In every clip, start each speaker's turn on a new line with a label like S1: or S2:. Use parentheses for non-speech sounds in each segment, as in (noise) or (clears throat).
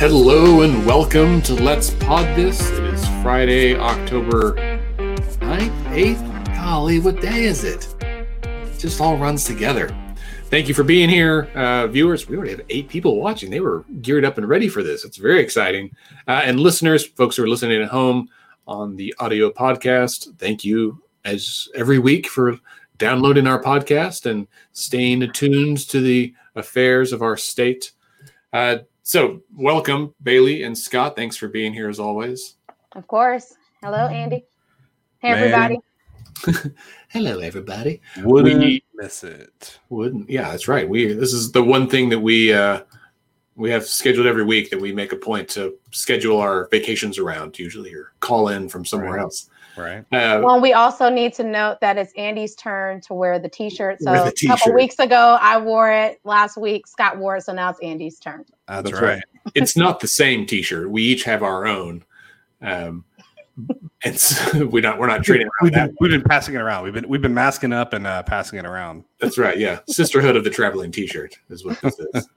S1: Hello and welcome to Let's Pod This. It is Friday, October 9th, 8th. Golly, what day is it? It just all runs together. Thank you for being here, uh, viewers. We already have eight people watching. They were geared up and ready for this. It's very exciting. Uh, and listeners, folks who are listening at home on the audio podcast, thank you as every week for downloading our podcast and staying attuned to the affairs of our state. Uh, so, welcome, Bailey and Scott. Thanks for being here as always.
S2: Of course. Hello, Andy. Hey,
S3: Man.
S2: everybody. (laughs)
S1: Hello, everybody.
S3: Wouldn't
S1: We-
S3: miss it.
S1: Wouldn't yeah, that's right. We this is the one thing that we uh, we have scheduled every week that we make a point to schedule our vacations around, usually or call in from somewhere
S3: Right.
S1: else.
S3: Right.
S1: Uh,
S2: Well, we also need to note that it's Andy's turn to wear the t-shirt. So
S1: Wear the
S2: a couple weeks ago, I wore it. Last week, Scott wore it. So now it's Andy's turn.
S3: That's,
S1: That's
S3: right.
S1: right. it's not the same T-shirt. We each have our own, um, and (laughs) so we're not we're not trading
S3: We've been, we've been passing it around. We've been we've been masking up and uh, passing it around.
S1: That's right. Yeah. Sisterhood of the Traveling T shirt is what this is.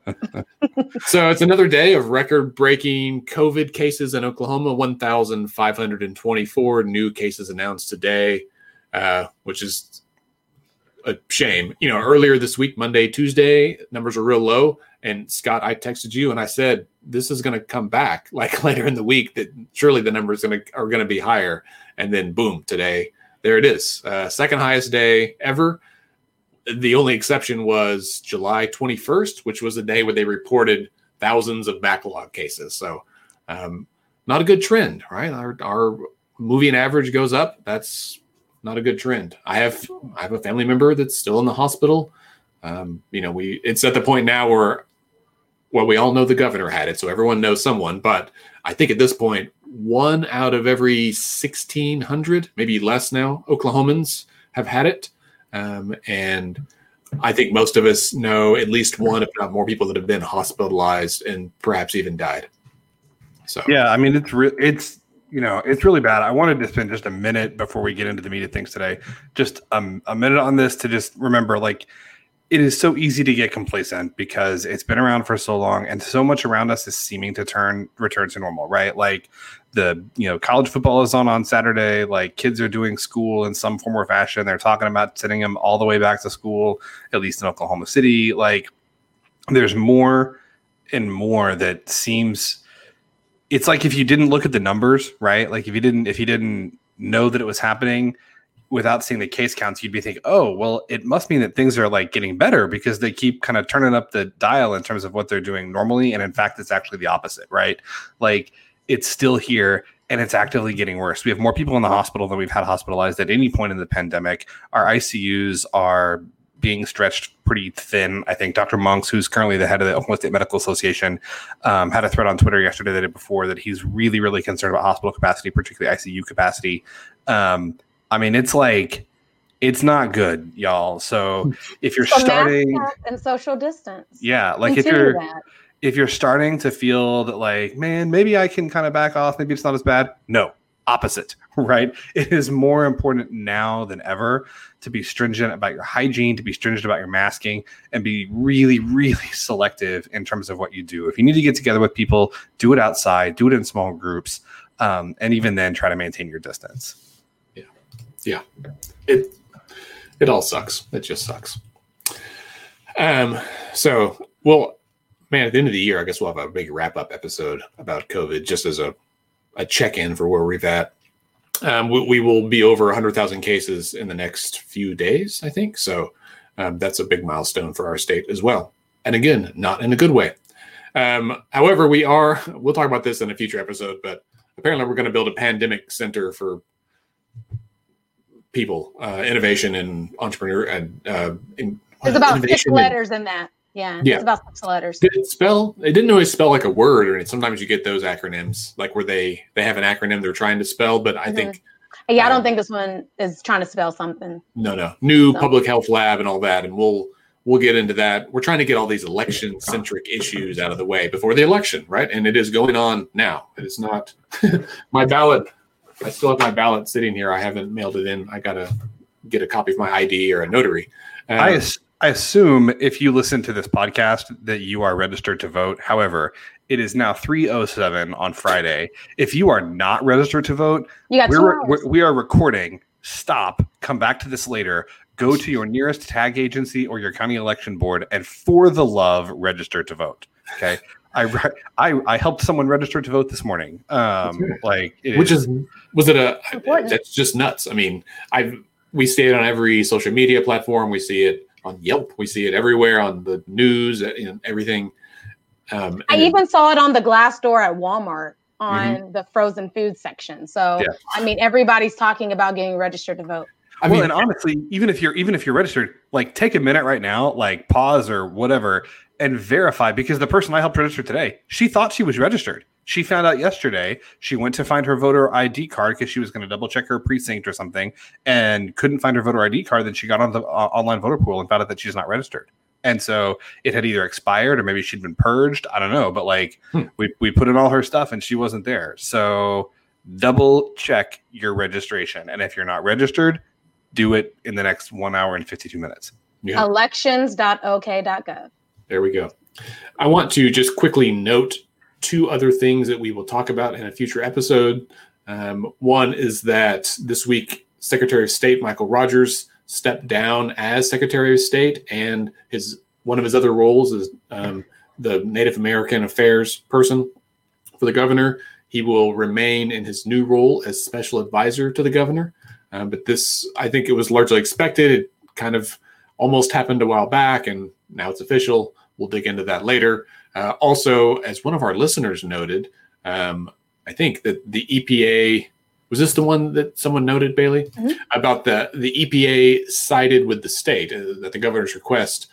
S1: so it's another day of record breaking COVID cases in Oklahoma 1,524 new cases announced today, uh, which is a shame. You know, earlier this week, Monday, Tuesday, numbers were real low. And Scott, I texted you and I said, this is going to come back (laughs) like later in the week that surely the numbers to are going to be higher. And then boom, today, there it is. Uh, second highest day ever the only exception was July 21st, which was the day where they reported thousands of backlog cases. So, um, not a good trend, right? Our, our moving average goes up. That's not a good trend. I have I have a family member that's still in the hospital. Um, you know, we it's at the point now where well, we all know the governor had it, so everyone knows someone. But I think at this point, one out of every 1,600, maybe less now, Oklahomans have had it. Um, and I think most of us know at least one, if not more, people that have been hospitalized and perhaps even died. So
S3: Yeah, I mean it's re- it's you know it's really bad. I wanted to spend just a minute before we get into the meat of things today, just um, a minute on this to just remember like it is so easy to get complacent because it's been around for so long and so much around us is seeming to turn return to normal, right? Like the you know college football is on on Saturday, like kids are doing school in some form or fashion. They're talking about sending them all the way back to school, at least in Oklahoma City. Like there's more and more that seems it's like if you didn't look at the numbers, right? Like if you didn't if you didn't know that it was happening without seeing the case counts, you'd be thinking, "Oh, well, it must mean that things are like getting better because they keep kind of turning up the dial in terms of what they're doing normally." And in fact, it's actually the opposite, right? Like it's still here and it's actively getting worse. We have more people in the hospital than we've had hospitalized at any point in the pandemic. Our ICUs are being stretched pretty thin. I think Dr. Monks, who's currently the head of the Oklahoma State Medical Association, um, had a thread on Twitter yesterday, the day before, that he's really, really concerned about hospital capacity, particularly ICU capacity. Um, I mean, it's like it's not good, y'all. So (laughs) if you're
S2: So
S3: starting,
S2: up and social distance.
S3: yeah, like if you're
S2: that.
S3: if you're starting to feel that like man maybe i can kind of back off maybe it's not as bad no opposite (laughs) right it is more important now than ever to be stringent about your hygiene to be stringent about your masking and be really really (laughs) selective in terms of what you do if you need to get together with people do it outside do it in small groups um, and even then try to maintain your distance
S1: it it all sucks. It just sucks. Um. So, well, man, at the end of the year, I guess we'll have a big wrap up episode about COVID, just as a a check in for where we've at. Um, we, we will be over 100,000 cases in the next few days, I think. So um, that's a big milestone for our state as well. And again, not in a good way. Um, however, we are, we'll talk about this in a future episode, but apparently we're going to build a pandemic center for people, uh, innovation and entrepreneur and uh, in,
S2: There's about six
S1: innovation and-
S2: letters in that. Yeah,
S1: Yeah.
S2: it's about six letters.
S1: Did it spell? It didn't always spell like a word, or sometimes you get those acronyms, like where they they have an acronym they're trying to spell. But I think
S2: Yeah, I
S1: Um,
S2: don't think this one is trying to spell something.
S1: no, no, new
S2: No.
S1: public health lab and all that, and we'll we'll get into that. We're trying to get all these election centric issues out of the way before the election, right? And it is going on now. It is not (laughs) my ballot. I still have my ballot sitting here. I haven't mailed it in. I got to get a copy of my ID or a notary.
S3: Um, I, I assume if you listen to this podcast that you are registered to vote. However, it is now 307 on Friday. If you are not registered to vote, we're, we're, we are recording. Stop, come back to this later go to your nearest tag agency or your county election board and for the love register to vote okay I, I I helped someone register to vote this morning. Um, like,
S1: which is, is was it a? That's just nuts. I mean, I we see it on every social media platform. We see it on Yelp. We see it everywhere on the news and everything.
S2: Um, I even saw it on the glass door at Walmart on mm-hmm. the frozen food section. So yeah. I mean, everybody's talking about getting registered to vote.
S3: I well, mean, and honestly, even if you're even if you're registered, like take a minute right now, like pause or whatever, and verify because the person I helped register today, she thought she was registered. She found out yesterday. She went to find her voter ID card because she was going to double check her precinct or something, and couldn't find her voter ID card. Then she got on the uh, online voter pool and found out that she's not registered. And so it had either expired or maybe she'd been purged. I don't know, but like hmm. we we put in all her stuff and she wasn't there. So double check your registration, and if you're not registered do it in the next one hour and 52 minutes.
S2: Yeah. Elections.ok.gov.
S1: There we go. I want to just quickly note two other things that we will talk about in a future episode. Um, one is that this week, Secretary of State Michael Rogers stepped down as Secretary of State, and his one of his other roles is um, the Native American Affairs person for the governor. He will remain in his new role as special advisor to the governor. Um, but this, I think it was largely expected. It kind of almost happened a while back, and now it's official. We'll dig into that later. Uh, also, as one of our listeners noted, um, I think that the EPA was this the one that someone noted, Bailey, mm-hmm. about the the EPA sided with the state uh, that the governor's request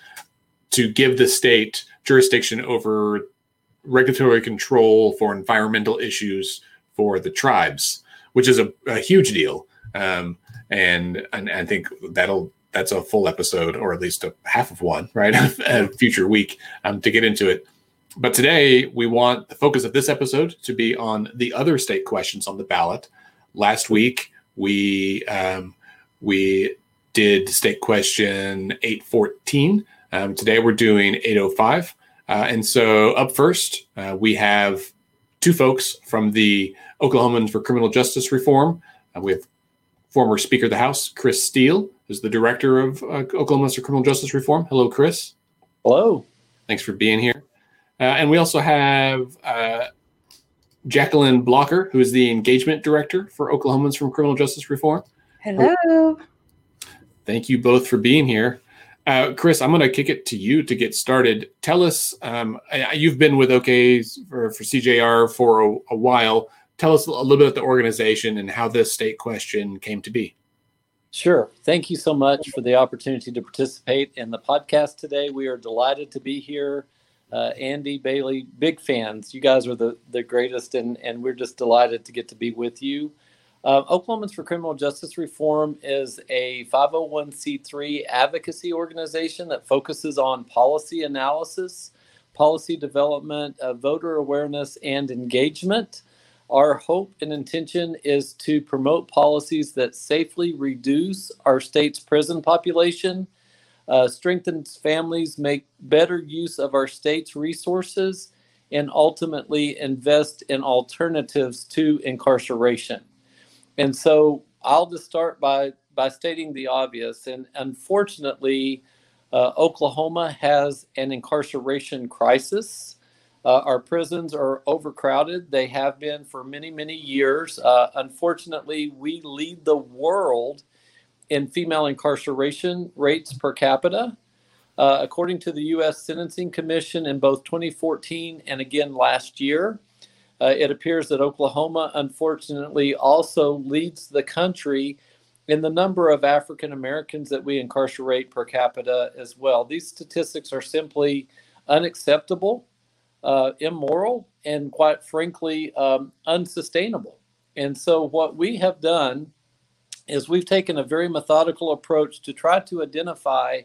S1: to give the state jurisdiction over regulatory control for environmental issues for the tribes, which is a, a huge deal. Um, and, and I think that'll that's a full episode or at least a half of one, right? (laughs) a future week um, to get into it. But today we want the focus of this episode to be on the other state questions on the ballot. Last week we um, we did state question 814. Um, today we're doing 805. Uh, and so up first, uh, we have two folks from the Oklahomans for Criminal Justice Reform. Uh, we have former Speaker of the House, Kris Steele, is the director of uh, Oklahoma for Criminal Justice Reform. Hello, Kris.
S4: Hello.
S1: Thanks for being here. Uh, and we also have uh, Jacqueline Blocker, who is the engagement director for Oklahomans from Criminal Justice Reform.
S2: Hello.
S1: Thank you both for being here. Uh, Kris, I'm going to kick it to you to get started. Tell us, um, you've been with OK for, for CJR for a, a while tell us a little bit about the organization and how this state question came to be.
S4: Sure. Thank you so much for the opportunity to participate in the podcast today. We are delighted to be here. Uh, Andy Bailey, big fans. You guys are the, the greatest, and, and we're just delighted to get to be with you. Uh, Oklahomans for Criminal Justice Reform is a 501c3 advocacy organization that focuses on policy analysis, policy development, uh, voter awareness, and engagement. Our hope and intention is to promote policies that safely reduce our state's prison population, uh, strengthens families, make better use of our state's resources, and ultimately invest in alternatives to incarceration. And so I'll just start by, by stating the obvious. And unfortunately, uh, Oklahoma has an incarceration crisis. Uh, our prisons are overcrowded. They have been for many, many years. Uh, unfortunately, we lead the world in female incarceration rates per capita. Uh, according to the U.S. Sentencing Commission in both 2014 and again last year, uh, it appears that Oklahoma, unfortunately, also leads the country in the number of African Americans that we incarcerate per capita as well. These statistics are simply unacceptable uh, immoral and quite frankly um, unsustainable. And so, what we have done is we've taken a very methodical approach to try to identify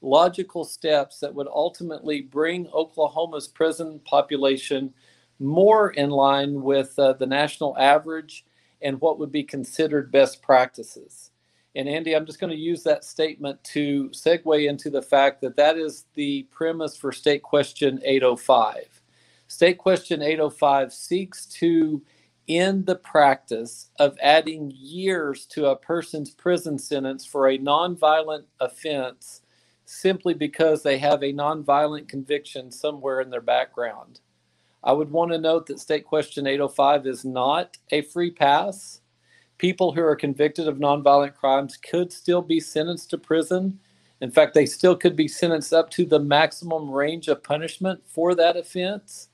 S4: logical steps that would ultimately bring Oklahoma's prison population more in line with uh, the national average and what would be considered best practices. And Andy, I'm just going to use that statement to segue into the fact that that is the premise for State Question 805. State Question 805 seeks to end the practice of adding years to a person's prison sentence for a nonviolent offense simply because they have a nonviolent conviction somewhere in their background. I would want to note that State Question 805 is not a free pass. People who are convicted of nonviolent crimes could still be sentenced to prison. In fact, they still could be sentenced up to the maximum range of punishment for that offense,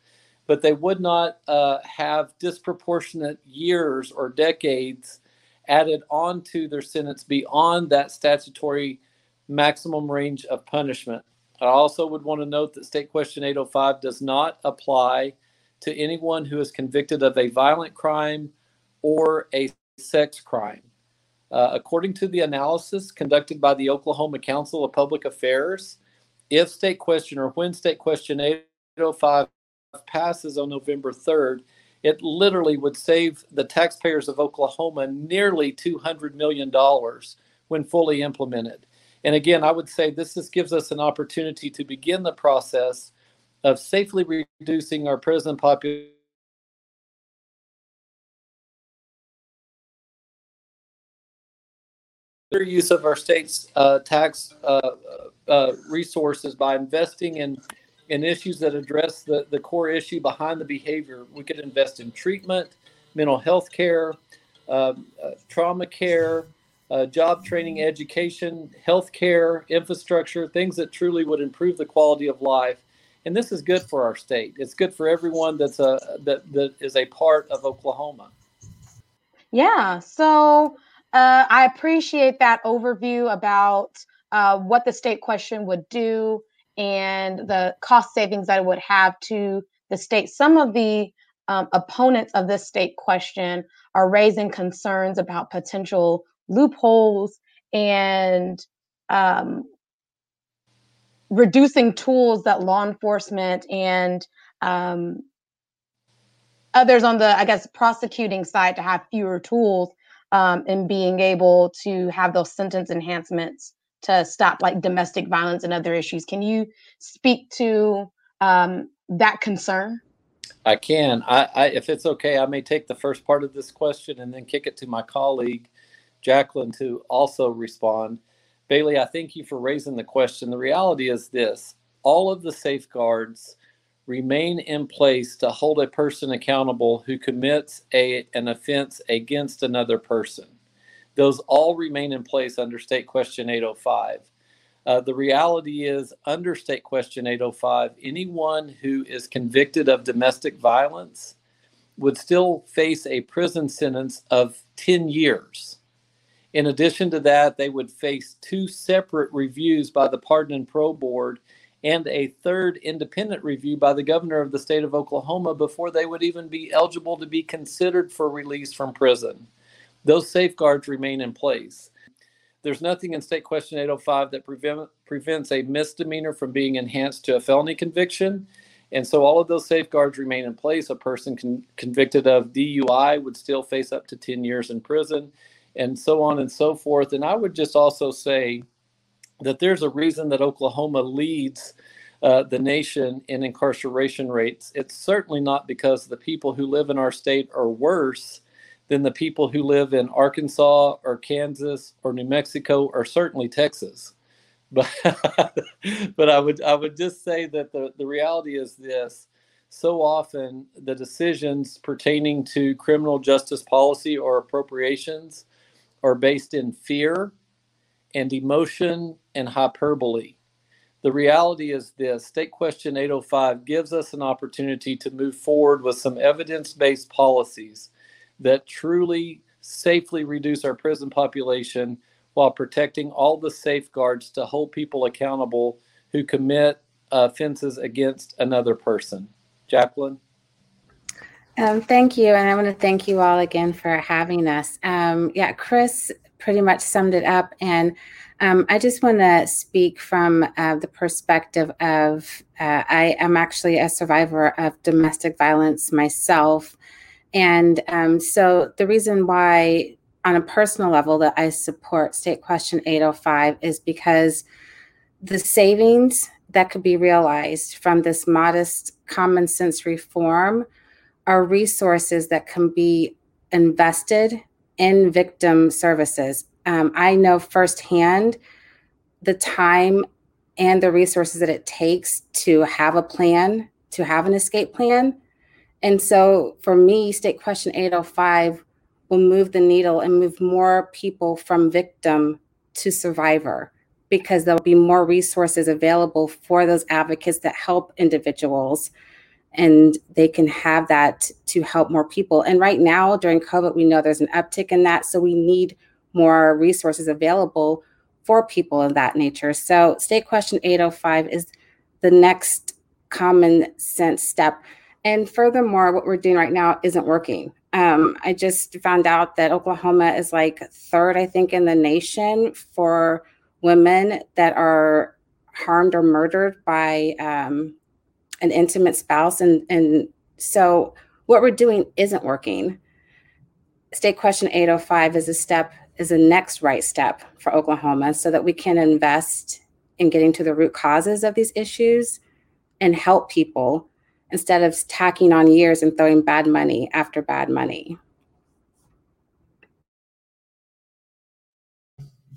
S4: but they would not uh, have disproportionate years or decades added onto their sentence beyond that statutory maximum range of punishment. I also would want to note that State Question 805 does not apply to anyone who is convicted of a violent crime or a sex crime. Uh, according to the analysis conducted by the Oklahoma Council of Public Affairs, if State Question or when State Question 805 passes on November 3rd, it literally would save the taxpayers of Oklahoma nearly $200 million when fully implemented. And again, I would say this just gives us an opportunity to begin the process of safely reducing our prison population. Use of our state's uh, tax uh, uh, resources by investing in in issues that address the, the core issue behind the behavior. We could invest in treatment, mental health care, uh, trauma care, uh, job training, education, healthcare, infrastructure, things that truly would improve the quality of life. And this is good for our state. It's good for everyone that's a that that is a part of Oklahoma.
S2: Yeah. So uh, I appreciate that overview about uh, what the state question would do and the cost savings that it would have to the state. Some of the um, opponents of this state question are raising concerns about potential loopholes and um, reducing tools that law enforcement and um, others on the, I guess, prosecuting side to have fewer tools um, in being able to have those sentence enhancements to stop like domestic violence and other issues. Can you speak to um, that concern?
S4: I can. I, I, if it's okay, I may take the first part of this question and then kick it to my colleague Jacqueline to also respond. Bailey, I thank you for raising the question. The reality is this all of the safeguards remain in place to hold a person accountable who commits a, an offense against another person. Those all remain in place under State Question 805. Uh, the reality is, under State Question 805, anyone who is convicted of domestic violence would still face a prison sentence of 10 years. In addition to that, they would face two separate reviews by the Pardon and Parole Board and a third independent review by the governor of the state of Oklahoma before they would even be eligible to be considered for release from prison. Those safeguards remain in place. There's nothing in State Question 805 that prevent, prevents a misdemeanor from being enhanced to a felony conviction. And so all of those safeguards remain in place. A person con- convicted of DUI would still face up to 10 years in prison and so on and so forth. And I would just also say that there's a reason that Oklahoma leads uh, the nation in incarceration rates. It's certainly not because the people who live in our state are worse than the people who live in Arkansas or Kansas or New Mexico or certainly Texas. (laughs) But but I would I would just say that the, the reality is this so often the decisions pertaining to criminal justice policy or appropriations are based in fear and emotion and hyperbole. The reality is this State Question 805 gives us an opportunity to move forward with some evidence based policies that truly safely reduce our prison population while protecting all the safeguards to hold people accountable who commit offenses against another person. Jacqueline?
S5: Um, thank you. And I want to thank you all again for having us. Um, yeah, Kris pretty much summed it up. And um, I just want to speak from uh, the perspective of uh, I am actually a survivor of domestic violence myself. And um, so the reason why, on a personal level, that I support State Question 805 is because the savings that could be realized from this modest common sense reform are resources that can be invested in victim services. Um, I know firsthand the time and the resources that it takes to have a plan, to have an escape plan. And so for me, State Question 805 will move the needle and move more people from victim to survivor because there'll be more resources available for those advocates that help individuals and they can have that to help more people. And right now during COVID, we know there's an uptick in that. So we need more resources available for people of that nature. So State Question 805 is the next common sense step. And furthermore, what we're doing right now isn't working. Um, I just found out that Oklahoma is like third, I think, in the nation for women that are harmed or murdered by um, an intimate spouse. And, and so what we're doing isn't working. State question 805 is a step, is a next right step for Oklahoma so that we can invest in getting to the root causes of these issues and help people instead of tacking on years and throwing bad money after bad money.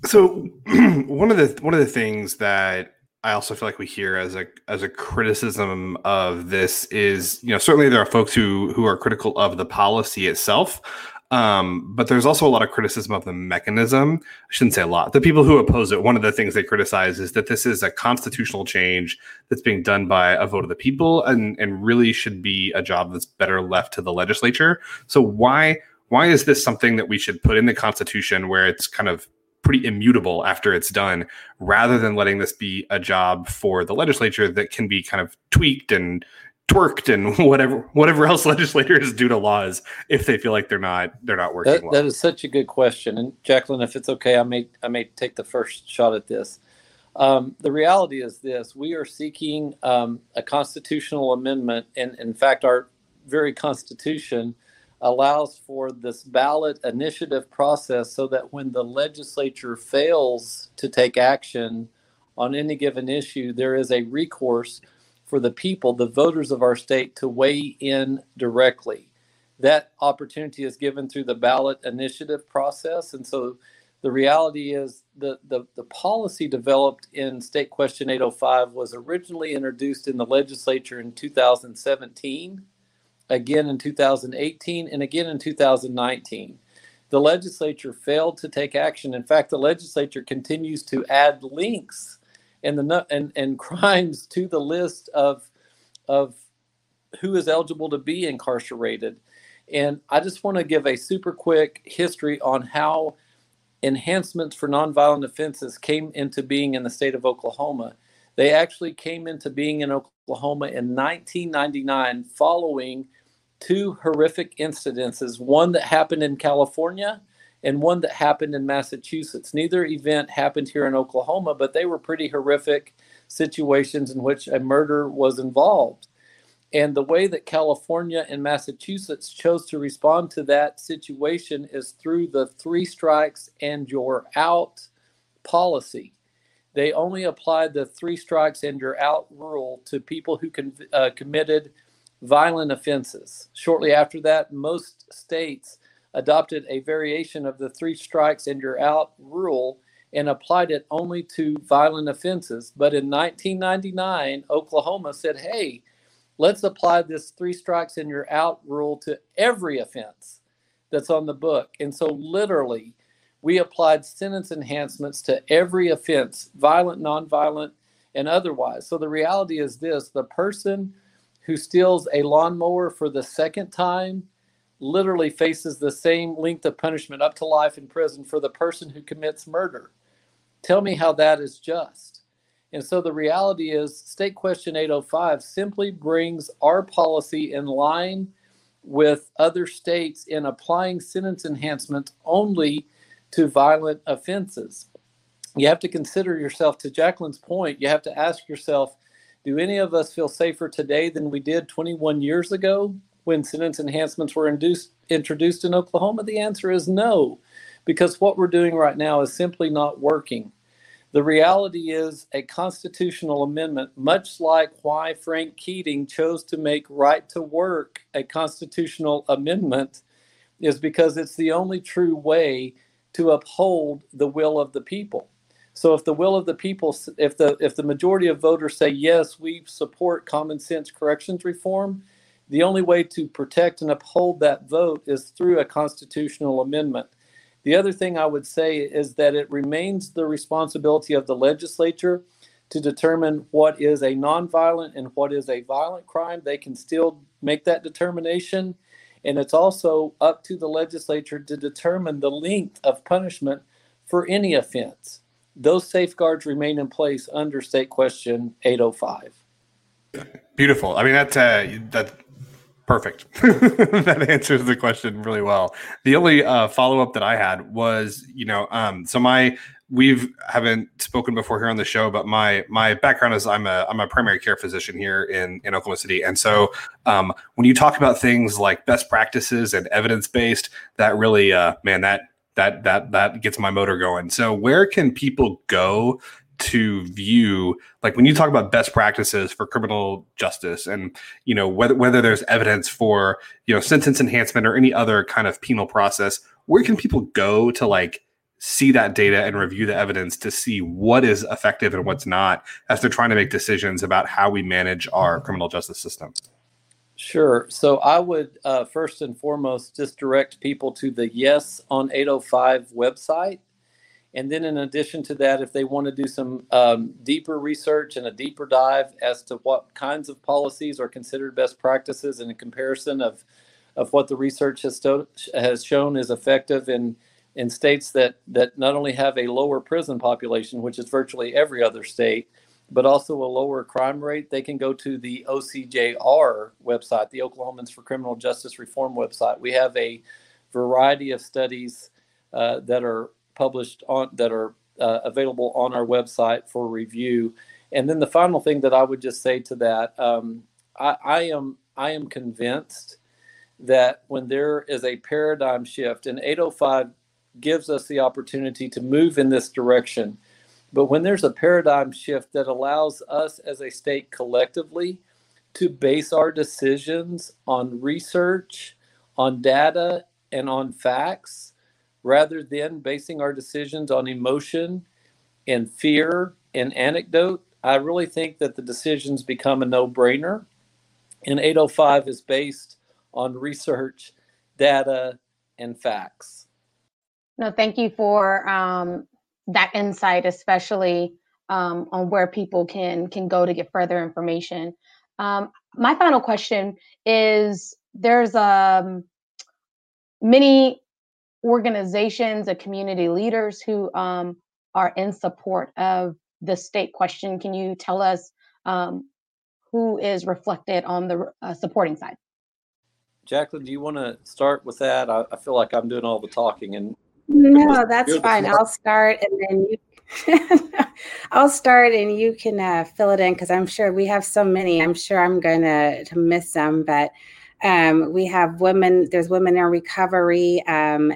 S3: So (clears throat) one of the one of the things that I also feel like we hear as a as a criticism of this is, you know, certainly there are folks who who are critical of the policy itself, um, but there's also a lot of criticism of the mechanism. I shouldn't say a lot. The people who oppose it, one of the things they criticize is that this is a constitutional change that's being done by a vote of the people, and and really should be a job that's better left to the legislature. So why why is this something that we should put in the Constitution where it's kind of pretty immutable after it's done rather than letting this be a job for the legislature that can be kind of tweaked and twerked and (laughs) whatever whatever else (laughs) legislators do to laws if they feel like they're not they're not working
S4: that,
S3: well.
S4: that is such a good question and jacqueline if it's okay i may i may take the first shot at this um, the reality is this we are seeking um, a constitutional amendment and in fact our very constitution allows for this ballot initiative process so that when the legislature fails to take action on any given issue, there is a recourse for the people, the voters of our state, to weigh in directly. That opportunity is given through the ballot initiative process. And so the reality is the, the, the policy developed in State Question 805 was originally introduced in the legislature in 2017 again in 2018, and again in 2019. The legislature failed to take action. In fact, the legislature continues to add links and the and, (laughs) and crimes to the list of of who is eligible to be incarcerated. And I just want to give a super quick history on how enhancements for nonviolent offenses came into being in the state of Oklahoma. They actually came into being in Oklahoma in 1999 following two horrific incidences one that happened in California and one that happened in Massachusetts. Neither event happened here in Oklahoma, but they were pretty horrific situations in which a murder was involved. And the way that California and Massachusetts chose to respond to that situation is through the three strikes and you're out policy. They only applied the three strikes and you're out rule to people who con- uh, committed violent offenses. Shortly after that, most states adopted a variation of the three strikes and you're out rule and applied it only to violent offenses. But in 1999, Oklahoma said, hey, let's apply this three strikes and you're out rule to every offense that's on the book. And so, literally, we applied sentence enhancements to every offense, violent, nonviolent, and otherwise. So, the reality is this the person who steals a lawnmower for the second time literally faces the same length of punishment up to life in prison for the person who commits murder. Tell me how that is just. And so the reality is, State Question 805 simply brings our policy in line with other states in applying sentence enhancements only to violent offenses. You have to consider yourself, to Jacqueline's point, you have to ask yourself do any of us feel safer today than we did 21 years ago when sentence enhancements were induced, introduced in Oklahoma? The answer is no, because what we're doing right now is simply not working. The reality is a constitutional amendment, much like why Frank Keating chose to make right to work a constitutional amendment, is because it's the only true way to uphold the will of the people. So if the will of the people, if the if the majority of voters say yes, we support common sense corrections reform, the only way to protect and uphold that vote is through a constitutional amendment. The other thing I would say is that it remains the responsibility of the legislature to determine what is a nonviolent and what is a violent crime. They can still make that determination. And it's also up to the legislature to determine the length of punishment for any offense. Those safeguards remain in place under State Question 805.
S3: Beautiful. I mean, that's uh, that Perfect. (laughs) that answers the question really well. The only uh, follow up that I had was, you know, um, so my we've haven't spoken before here on the show, but my my background is I'm a I'm a primary care physician here in in Oklahoma City, and so um, when you talk about things like best practices and evidence based, that really, uh, man, that that that that gets my motor going. So where can people go to view like when you talk about best practices for criminal justice and you know whether whether there's evidence for you know sentence enhancement or any other kind of penal process where can people go to like see that data and review the evidence to see what is effective and what's not as they're trying to make decisions about how we manage our criminal justice system
S4: Sure. So I would uh, first and foremost just direct people to the Yes on 805 website. And then, in addition to that, if they want to do some um, deeper research and a deeper dive as to what kinds of policies are considered best practices in a comparison of, of what the research has, sto- has shown is effective in, in states that, that not only have a lower prison population, which is virtually every other state, but also a lower crime rate, they can go to the OCJR website, the Oklahomans for Criminal Justice Reform website. We have a variety of studies uh, that are published on that are uh, available on our website for review. And then the final thing that I would just say to that, um, I, I am I am convinced that when there is a paradigm shift, and 805 gives us the opportunity to move in this direction. But when there's a paradigm shift that allows us as a state collectively to base our decisions on research, on data, and on facts, rather than basing our decisions on emotion and fear and anecdote, I really think that the decisions become a no brainer. And 805 is based on research, data, and facts.
S2: No, thank you for um, that insight, especially um, on where people can can go to get further information. Um, my final question is: There's um, many organizations and community leaders who um, are in support of the state question. Can you tell us um, who is reflected on the uh, supporting side?
S4: Jacqueline, do you want to start with that? I, I, feel like I'm doing all the talking and.
S5: No, that's fine. I'll start and then you. (laughs) I'll start and you can uh, fill it in because I'm sure we have so many. I'm sure I'm going to to miss some, but um, we have women. There's women in recovery. Um,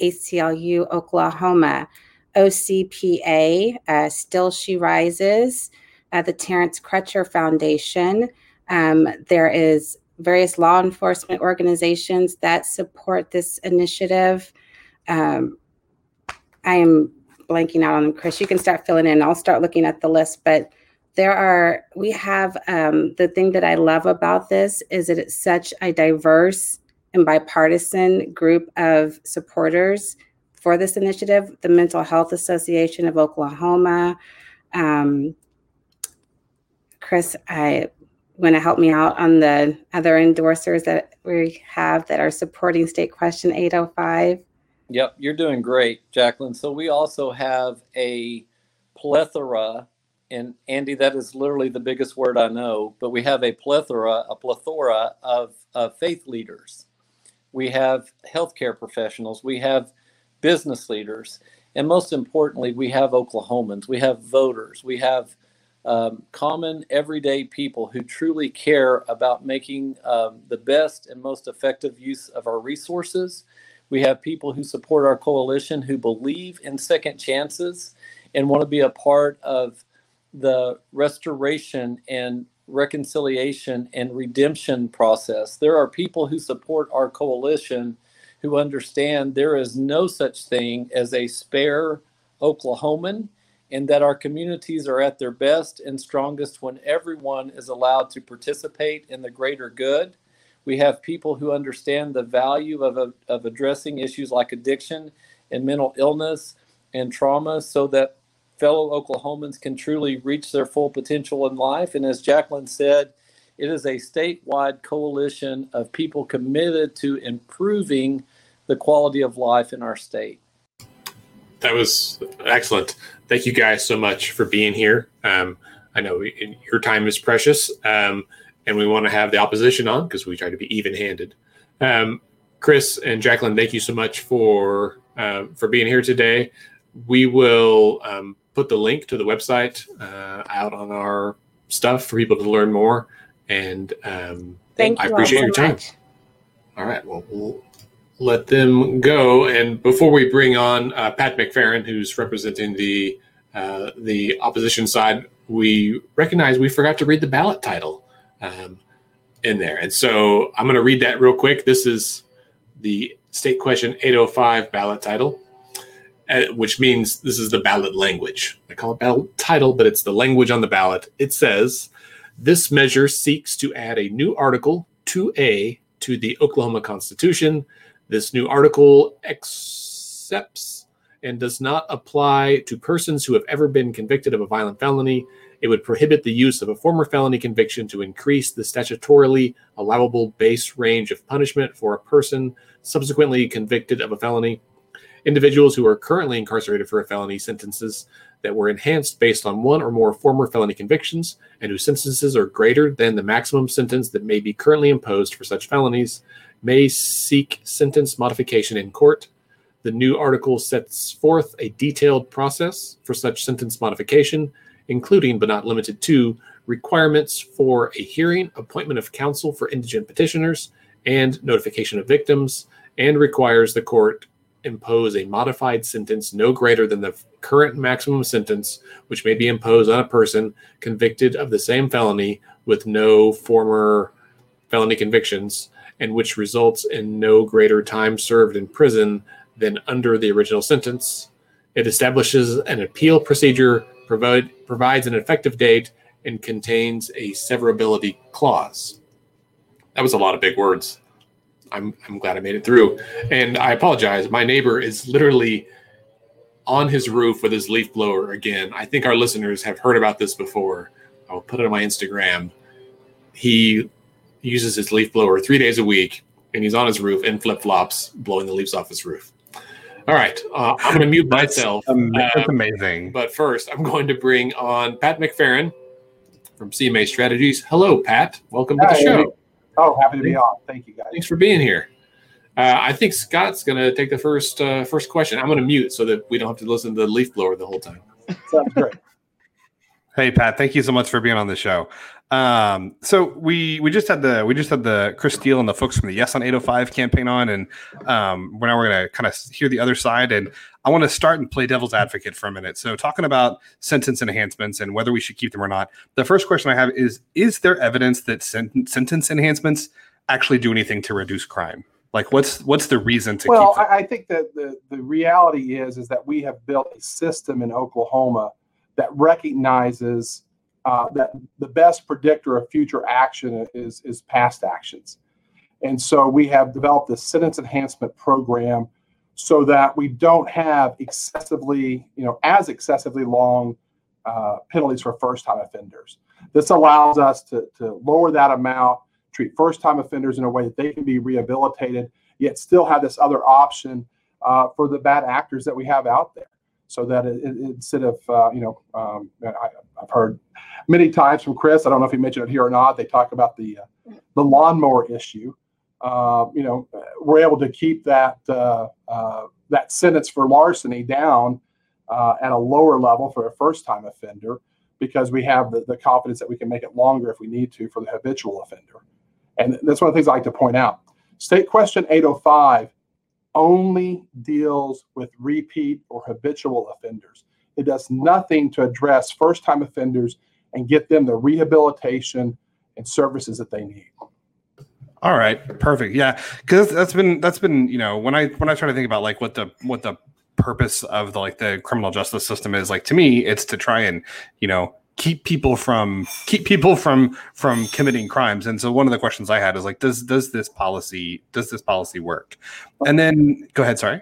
S5: ACLU Oklahoma, OCPA, uh, Still She Rises, uh, the Terrence Crutcher Foundation. Um, there is various law enforcement organizations that support this initiative. Um, I am blanking out on them, Kris. You can start filling in. I'll start looking at the list, but there are we have um, the thing that I love about this is that it's such a diverse and bipartisan group of supporters for this initiative the Mental Health Association of Oklahoma. Um, Kris, I want to help me out on the other endorsers that we have that are supporting State Question 805.
S4: Yep, you're doing great, Jacqueline. So we also have a plethora, and Andy, that is literally the biggest word I know, but we have a plethora, a plethora of, of faith leaders we have healthcare professionals, we have business leaders, and most importantly, we have Oklahomans, we have voters, we have um, common everyday people who truly care about making um, the best and most effective use of our resources. We have people who support our coalition who believe in second chances and want to be a part of the restoration and reconciliation and redemption process. There are people who support our coalition who understand there is no such thing as a spare Oklahoman and that our communities are at their best and strongest when everyone is allowed to participate in the greater good. We have people who understand the value of, of addressing issues like addiction and mental illness and trauma so that fellow Oklahomans can truly reach their full potential in life. And as Jacqueline said, it is a statewide coalition of people committed to improving the quality of life in our state.
S1: That was excellent thank you guys so much for being here. Um, I know your time is precious, um, and we want to have the opposition on because we try to be even-handed. Um, Kris and Jacqueline, thank you so much for uh, for being here today. We will um, put the link to the website uh, out on our stuff for people to learn more. And um,
S2: thank
S1: I appreciate your time. Much. All right. Well, we'll let them go. And before we bring on uh, Pat McFerron, who's representing the uh, the opposition side, we recognize we forgot to read the ballot title um, in there, and so I'm going to read that real quick. This is the state question 805 ballot title. Uh, which means this is the ballot language. I call it ballot title, but it's the language on the ballot. It says, This measure seeks to add a new article 2A to the Oklahoma Constitution this new article accepts and does not apply to persons who have ever been convicted of a violent felony. It would prohibit the use of a former felony conviction to increase the statutorily allowable base range of punishment for a person subsequently convicted of a felony. Individuals who are currently incarcerated for a felony sentences that were enhanced based on one or more former felony convictions and whose sentences are greater than the maximum sentence that may be currently imposed for such felonies may seek sentence modification in court. The new article sets forth a detailed process for such sentence modification, including but not limited to requirements for a hearing, appointment of counsel for indigent petitioners, and notification of victims, and requires the court impose a modified sentence no greater than the current maximum sentence which may be imposed on a person convicted of the same felony with no former felony convictions and which results in no greater time served in prison than under the original sentence. It establishes an appeal procedure, provide, provides an effective date, and contains a severability clause. That was a lot of big words. I'm, I'm glad I made it through. And I apologize. My neighbor is literally on his roof with his leaf blower again. I think our listeners have heard about this before. I'll put it on my Instagram. He uses his leaf blower three days a week, and he's on his roof in flip flops, blowing the leaves off his roof. All right, uh, I'm going to mute myself.
S3: Um, that's amazing.
S1: But first, I'm going to bring on Pat McFerron from CMA Strategies. Hello, Pat. Welcome Hi, to the show.
S6: Oh, happy to be on. Thank you, guys.
S1: Thanks for being here. Uh, I think Scott's going to take the first uh, first question. I'm going to mute so that we don't have to listen to the leaf blower the whole time.
S6: Sounds great. (laughs)
S3: Hey Pat, thank you so much for being on the show. Um, so we we just had the we just had the Kris Steele and the folks from the Yes on 805 campaign on, and um, we're now we're gonna kind of hear the other side. And I want to start and play devil's advocate for a minute. So talking about sentence enhancements and whether we should keep them or not. The first question I have is: Is there evidence that sen- sentence enhancements actually do anything to reduce crime? Like, what's what's the reason to?
S6: Keep Well, I, I think that the the reality is is that we have built a system in Oklahoma that recognizes uh, that the best predictor of future action is, is past actions. And so we have developed a sentence enhancement program so that we don't have excessively, you know, as excessively long uh, penalties for first time offenders. This allows us to, to lower that amount, treat first time offenders in a way that they can be rehabilitated, yet still have this other option uh, for the bad actors that we have out there so that it, it, instead of uh, you know um, I, have heard many times from Kris. I don't know if he mentioned it here or not. They talk about the uh, the lawnmower issue. Uh, you know, we're able to keep that uh, uh, that sentence for larceny down uh, at a lower level for a first time offender because we have the, the confidence that we can make it longer if we need to for the habitual offender. And that's one of the things I like to point out. State question 805 only deals with repeat or habitual offenders. It does nothing to address first time offenders and get them the rehabilitation and services that they need.
S3: All right, perfect. Yeah, because that's been that's been you know when I when I try to think about like what the what the purpose of the like the criminal justice system is like to me it's to try and you know keep people from keep people from from committing crimes. And so one of the questions i had is like does does this policy does this policy work? And then go ahead sorry.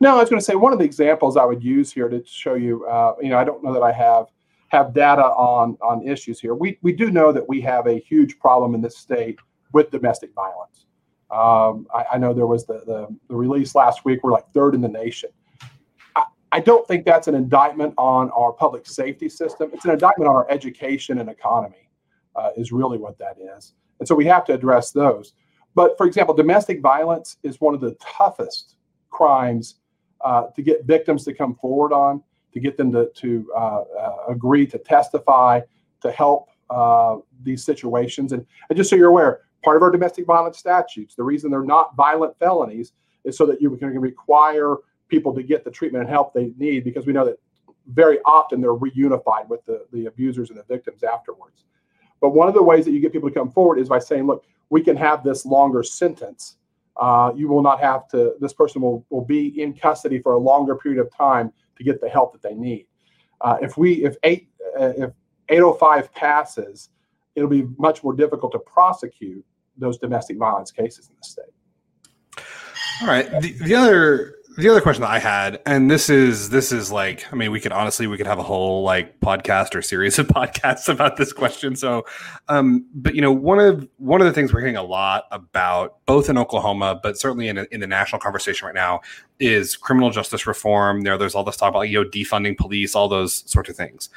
S6: No i was going to say one of the examples i would use here to show you uh, you know i don't know that i have have data on on issues here. We we do know that we have a huge problem in this state with domestic violence. Um, I, I, know there was the, the the release last week. We're like third in the nation I don't think that's an indictment on our public safety system. It's an indictment on our education and economy, uh, is really what that is. And so we have to address those. But for example, domestic violence is one of the toughest crimes uh, to get victims to come forward on, to get them to, to uh, uh agree to testify, to help uh, these situations. And, and just so you're aware, part of our domestic violence statutes, the reason they're not violent felonies is so that you can require people to get the treatment and help they need because we know that very often they're reunified with the, the abusers and the victims afterwards. But one of the ways that you get people to come forward is by saying, look, we can have this longer sentence. Uh, you will not have to, this person will, will be in custody for a longer period of time to get the help that they need. Uh, if we, if eight, uh, if 805 passes, it'll be much more difficult to prosecute those domestic violence cases in the state.
S3: All right. The, the other the other question that I had, and this is this is like, I mean, we could honestly we could have a whole like podcast or series of (laughs) podcasts about this question. So, um, but you know, one of one of the things we're hearing a lot about, both in Oklahoma, but certainly in in the national conversation right now, is criminal justice reform. There, there's all this talk about you know defunding police, all those sorts of things.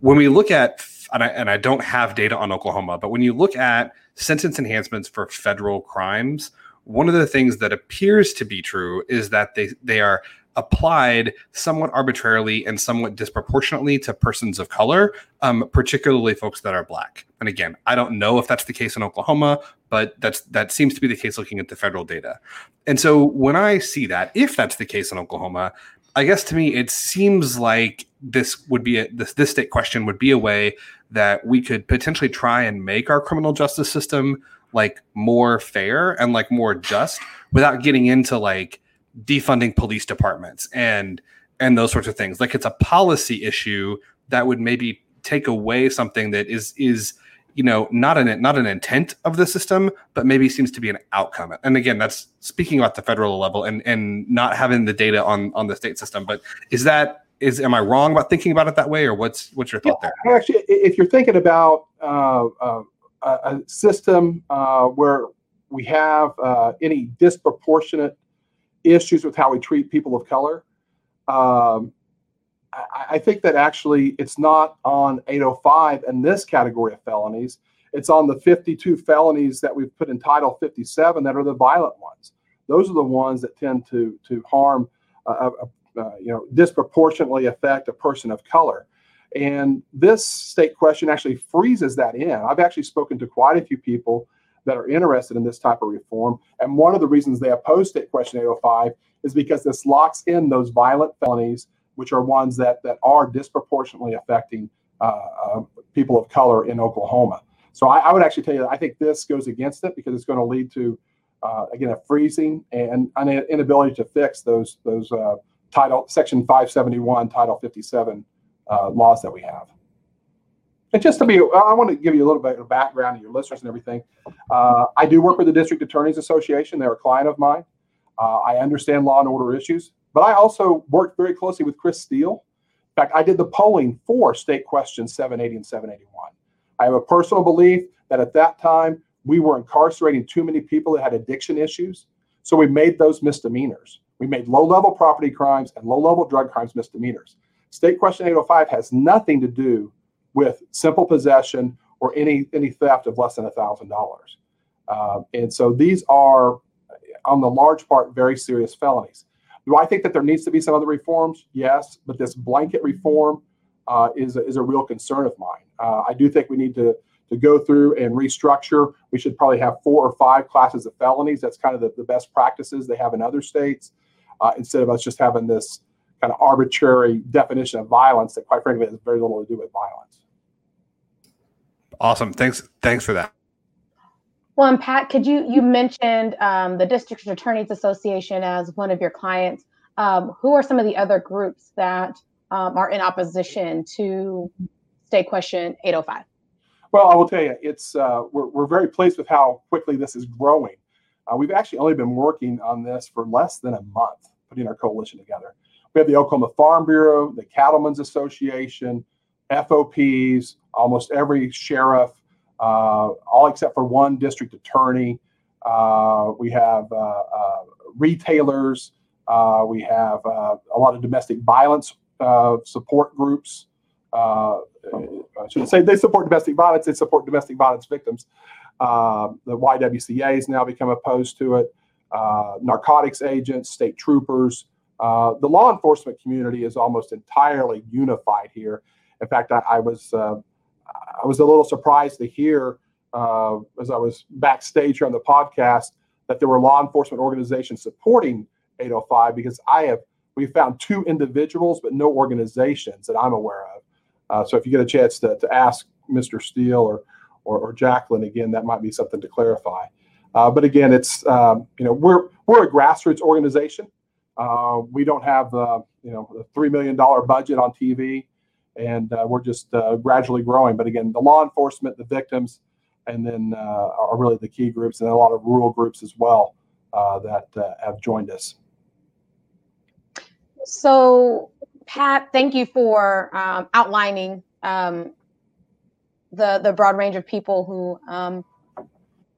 S3: When we look at and I, and I don't have data on Oklahoma, but when you look at sentence enhancements for federal crimes one of the things that appears to be true is that they they are applied somewhat arbitrarily and somewhat disproportionately to persons of color, um, particularly folks that are black. And again, I don't know if that's the case in Oklahoma, but that's that seems to be the case looking at the federal data. And so when I see that, if that's the case in Oklahoma, I guess to me it seems like this would be a, this this state question would be a way that we could potentially try and make our criminal justice system like more fair and like more just without getting into like defunding police departments and and those sorts of things. Like it's a policy issue that would maybe take away something that is is you know not an not an intent of the system but maybe seems to be an outcome. And again that's speaking about the federal level and and not having the data on on the state system. But is that is am i wrong about thinking about it that way or what's what's your thought yeah,
S6: there? Actually if you're thinking about uh, uh, a, system uh, where we have uh, any disproportionate issues with how we treat people of color. Um, I, I, think that actually it's not on 805 and this category of felonies. It's on the 52 felonies that we've put in Title 57 that are the violent ones. Those are the ones that tend to to harm, uh, uh, you know, disproportionately affect a person of color. And this state question actually freezes that in. I've actually spoken to quite a few people that are interested in this type of reform. And one of the reasons they oppose state question 805 is because this locks in those violent felonies, which are ones that, that are disproportionately affecting uh, uh, people of color in Oklahoma. So I, I, would actually tell you that I think this goes against it because it's going to lead to, uh, again, a freezing and an inability to fix those those uh, title section 571, title 57 uh, laws that we have. And just to be, I want to give you a little bit of background to your listeners and everything. Uh, I do work with the District Attorneys Association. They're a client of mine. Uh, I understand law and order issues, but I also work very closely with Kris Steele. In fact, I did the polling for state questions 780 and 781. I have a personal belief that at that time we were incarcerating too many people that had addiction issues. So we made those misdemeanors. We made low level property crimes and low level drug crimes misdemeanors. State question 805 has nothing to do with simple possession or any any theft of less than thousand dollars. Uh, and so these are, on the large part, very serious felonies. Do I think that there needs to be some other reforms? Yes, but this blanket reform uh, is, a, is a real concern of mine. Uh, I do think we need to, to go through and restructure. We should probably have four or five classes of felonies. That's kind of the, the best practices they have in other states, uh, instead of us just having this kind of arbitrary definition of violence that, quite frankly, has very little to do with violence.
S3: Awesome. Thanks. Thanks for that.
S2: Well, and Pat, could you you mentioned um, the District Attorneys Association as one of your clients? Um, who are some of the other groups that um, are in opposition to State Question 805?
S6: Well, I will tell you, it's uh, we're, we're very pleased with how quickly this is growing. Uh, we've actually only been working on this for less than a month, putting our coalition together. We have the Oklahoma Farm Bureau, the Cattlemen's Association, FOPs, almost every sheriff, uh, all except for one district attorney. Uh, we have uh, uh retailers. Uh, we have uh, a lot of domestic violence support groups. I should say they support domestic violence. They support domestic violence victims. the YWCA has now become opposed to it. narcotics agents, state troopers. The law enforcement community is almost entirely unified here. In fact, I, I was I was a little surprised to hear uh, as I was backstage here on the podcast that there were law enforcement organizations supporting 805 because I have we found two individuals but no organizations that I'm aware of. Uh, so if you get a chance to, to ask Mr. Steele or, or, or Jacqueline again, that might be something to clarify. Uh, but again, it's um, you know we're we're a grassroots organization. Uh, we don't have the you know the three million dollar budget on TV and uh, we're just uh, gradually growing. But again, the law enforcement, the victims, and then uh, are really the key groups, and a lot of rural groups as well uh, that uh, have joined us.
S2: So, Pat, thank you for um, outlining um, the the broad range of people who um,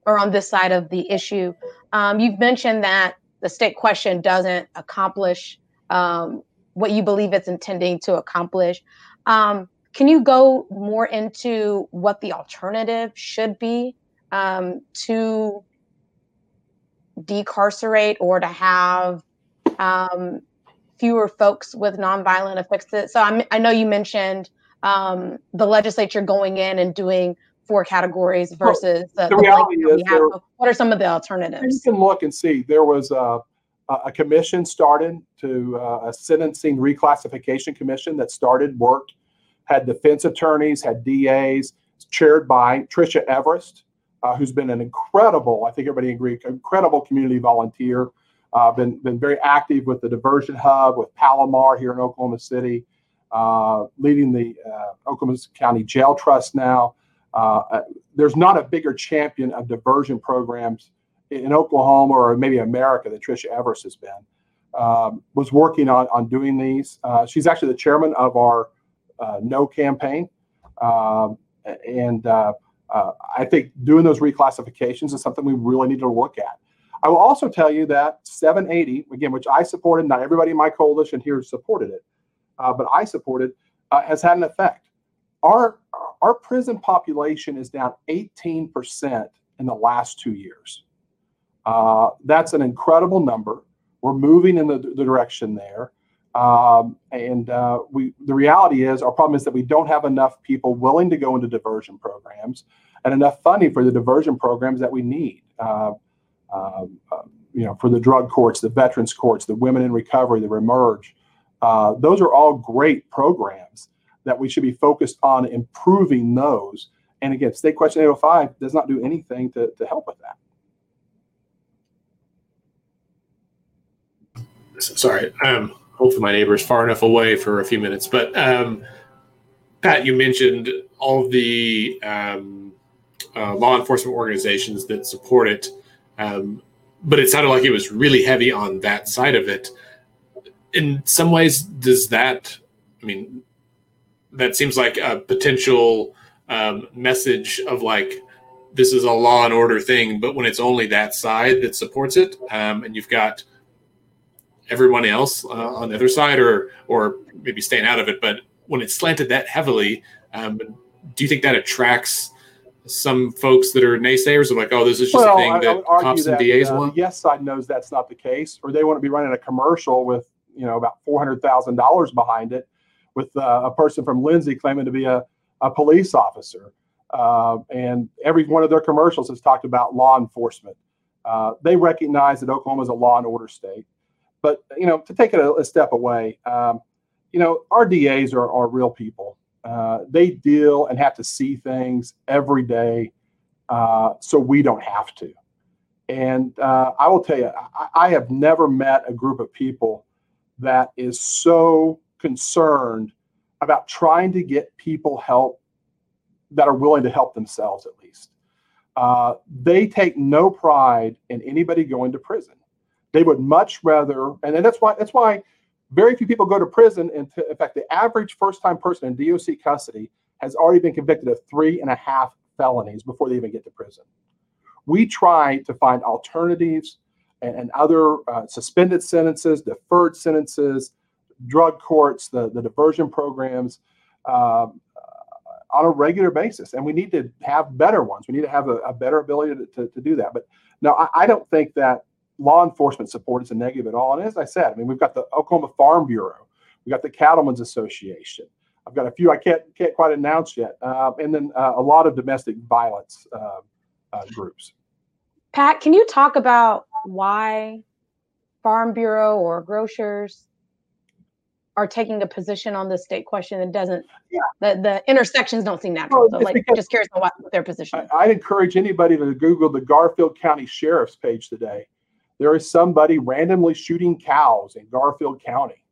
S2: are on this side of the issue. Um, you've mentioned that the state question doesn't accomplish um, what you believe it's intending to accomplish. Um, can you go more into what the alternative should be um, to decarcerate or to have um, fewer folks with nonviolent affixes? So I'm, i know you mentioned um, the legislature going in and doing four categories versus well, the, the, reality is there, what are some of the alternatives?
S6: You can look and see. There was a, a commission started to uh, a sentencing reclassification commission that started worked had defense attorneys, had DAs, chaired by Tricia Everest, uh, who's been an incredible, I think everybody agrees, incredible community volunteer. Uh, been been very active with the diversion hub with Palomar here in Oklahoma City, uh, leading the uh, Oklahoma County Jail Trust now. Uh, uh, there's not a bigger champion of diversion programs in Oklahoma or maybe America than Tricia Everest has been. Um, was working on on doing these. she's actually the chairman of our uh, no campaign. Um, and uh, uh, I think doing those reclassifications is something we really need to look at. I will also tell you that 780, again, which I supported, not everybody in my coalition here supported it, uh, but I supported, uh, has had an effect. Our, our prison population is down 18% in the last two years. Uh, that's an incredible number. We're moving in the, the direction there. Um, and uh, we, the reality is, our problem is that we don't have enough people willing to go into diversion programs and enough funding for the diversion programs that we need. Uh, um, uh, you know, for the drug courts, the veterans courts, the women in recovery, the Remerge. Uh, those are all great programs that we should be focused on improving those. And again, State Question 805 does not do anything to, to help with that.
S1: Sorry. Um, hopefully my neighbor is far enough away for a few minutes. But um, Pat, you mentioned all the um, uh, law enforcement organizations that support it, um, but it sounded like it was really heavy on that side of it. In some ways, does that? I mean, that seems like a potential um, message of like this is a law and order thing, but when it's only that side that supports it, um, and you've got everyone else uh, on the other side, or or maybe staying out of it. But when it's slanted that heavily, um, do you think that attracts some folks that are naysayers are like, oh, this is just
S6: well,
S1: a thing
S6: I, I
S1: that
S6: argue
S1: cops and DAs
S6: uh,
S1: want.
S6: yes side knows that's not the case, or they want to be running a commercial with you know about four hundred thousand dollars behind it, with uh, a person from Lindsay claiming to be a, a police officer, uh, and every one of their commercials has talked about law enforcement. Uh, they recognize that Oklahoma is a law and order state, but you know to take it a, a step away, um, you know our DAs are, are real people. Uh, they deal and have to see things every day, uh, so we don't have to. And uh, I will tell you, I, I have never met a group of people that is so concerned about trying to get people help that are willing to help themselves at least. Uh, they take no pride in anybody going to prison. They would much rather, and then that's why that's why very few people go to prison. And to, in fact, the average first-time person in DOC custody has already been convicted of three and a half felonies before they even get to prison. We try to find alternatives and, and other uh, suspended sentences, deferred sentences, drug courts, the, the diversion programs um, uh, on a regular basis. And we need to have better ones. We need to have a, a better ability to, to, to, do that. But no, I, I don't think that law enforcement support is a negative at all. And as I said, I mean, we've got the Oklahoma Farm Bureau, we've got the Cattlemen's Association. I've got a few I can't can't quite announce yet, uh, and then uh, a lot of domestic violence uh, uh groups.
S2: Pat, can you talk about why Farm Bureau or grocers are taking a position on the state question that doesn't yeah. the, the intersections don't seem natural. Well, so like just curious what their position.
S6: I, I'd encourage anybody to Google the Garfield County Sheriff's page today. There is somebody randomly shooting cows in Garfield County.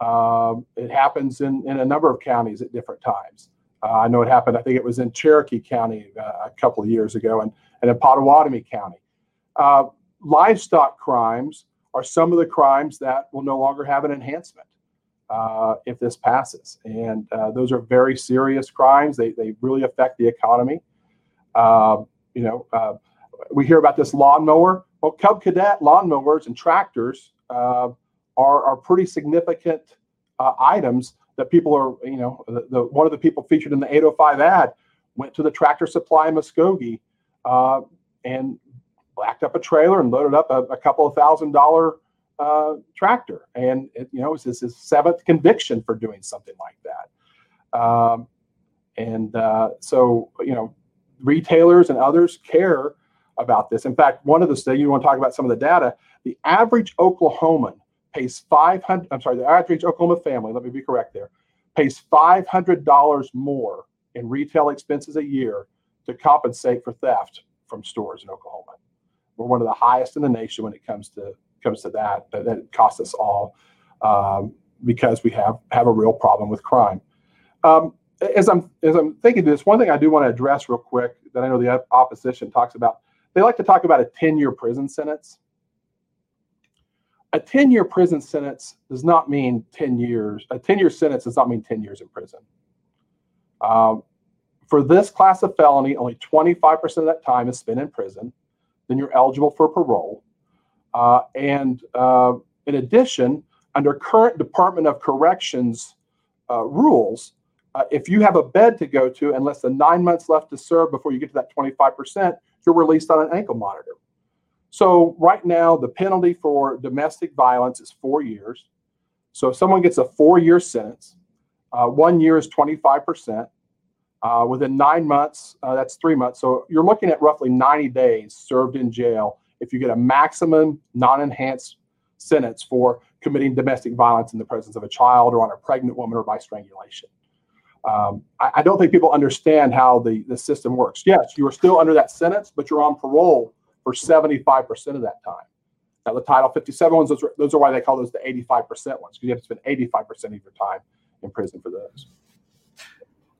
S6: Um, it happens in, in a number of counties at different times. Uh, I know it happened, I think it was in Cherokee County uh, a couple of years ago and, and in Pottawatomie County. Uh, livestock crimes are some of the crimes that will no longer have an enhancement uh, if this passes. And uh, those are very serious crimes. They, they really affect the economy. Uh, you know, uh, we hear about this lawnmower. Well, Cub Cadet lawnmowers and tractors uh, are, are pretty significant uh, items that people are, you know, the, the, one of the people featured in the 805 ad went to the tractor supply in Muskogee and blacked up a trailer and loaded up a, a couple of thousand dollar uh, tractor. And, it, you know, it's his, his, seventh conviction for doing something like that. Um, and uh, so, you know, retailers and others care about this. In fact, one of the states, you want to talk about some of the data, the average Oklahoman pays 500, I'm sorry, the average Oklahoma family, let me be correct there, pays $500 more in retail expenses a year to compensate for theft from stores in Oklahoma. We're one of the highest in the nation when it comes to comes to that. That, that costs us all um, because we have have a real problem with crime. Um, as I'm as I'm thinking this, one thing I do want to address real quick that I know the opposition talks about. They like to talk about a 10 year prison sentence. A 10 year prison sentence does not mean 10 years. A 10 year sentence does not mean 10 years in prison. Um, for this class of felony, only 25% of that time is spent in prison then you're eligible for parole. Uh, and uh, in addition, under current Department of Corrections uh, rules, uh, if you have a bed to go to and less than nine months left to serve before you get to that 25%, you're released on an ankle monitor. So, right now, the penalty for domestic violence is four years. So, if someone gets a four year sentence, uh, one year is 25%. Uh, within nine months, that's three months. So you're looking at roughly 90 days served in jail if you get a maximum non enhanced sentence for committing domestic violence in the presence of a child or on a pregnant woman or by strangulation. Um, I, I, don't think people understand how the, the system works. Yes, you are still under that sentence, but you're on parole for 75% of that time. Now, the Title 57 ones, those are, those are why they call those the 85% ones, because you have to spend 85% of your time in prison for those.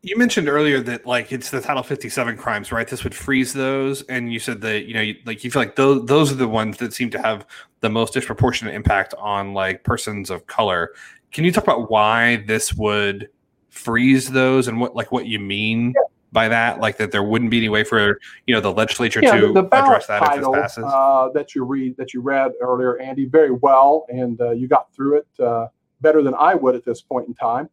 S3: You mentioned earlier that like it's the Title 57 crimes, right? This would freeze those, and you said that you know, you, like you feel like those those are the ones that seem to have the most disproportionate impact on like persons of color. Can you talk about why this would freeze those and what like what you mean yeah. by that? Like that there wouldn't be any way for you know the legislature yeah, to the, address that title, if this passes.
S6: Uh, that you read that you read earlier, Andy, very well, and uh, you got through it uh, better than I would at this point in time.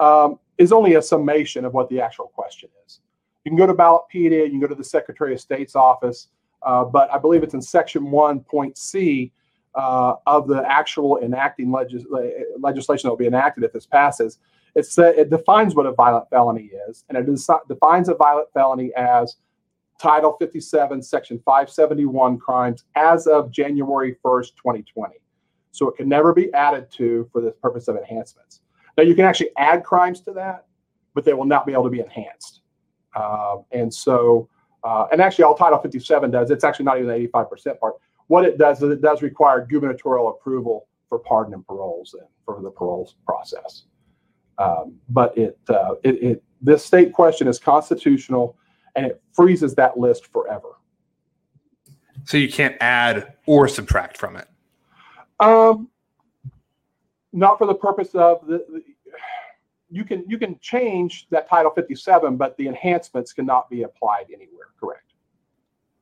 S6: Um, is only a summation of what the actual question is. You can go to Ballotpedia, you can go to the Secretary of State's office, uh, but I believe it's in Section 1, point C uh, of the actual enacting legis- legislation that will be enacted if this passes. It defines what a violent felony is, and it defines a violent felony as Title 57, Section 571 crimes as of January 1st, 2020. So it can never be added to for the purpose of enhancements. Now, you can actually add crimes to that, but they will not be able to be enhanced. Uh, and so, uh, and actually, all Title 57 does, it's actually not even the 85% part. What it does is it does require gubernatorial approval for pardon and paroles and for the paroles process. Um, but it, uh, it, it, this state question is constitutional and it freezes that list forever.
S3: So you can't add or subtract from it.
S6: Um, not for the purpose of the, the, you can you can change that Title 57, but the enhancements cannot be applied anywhere. Correct.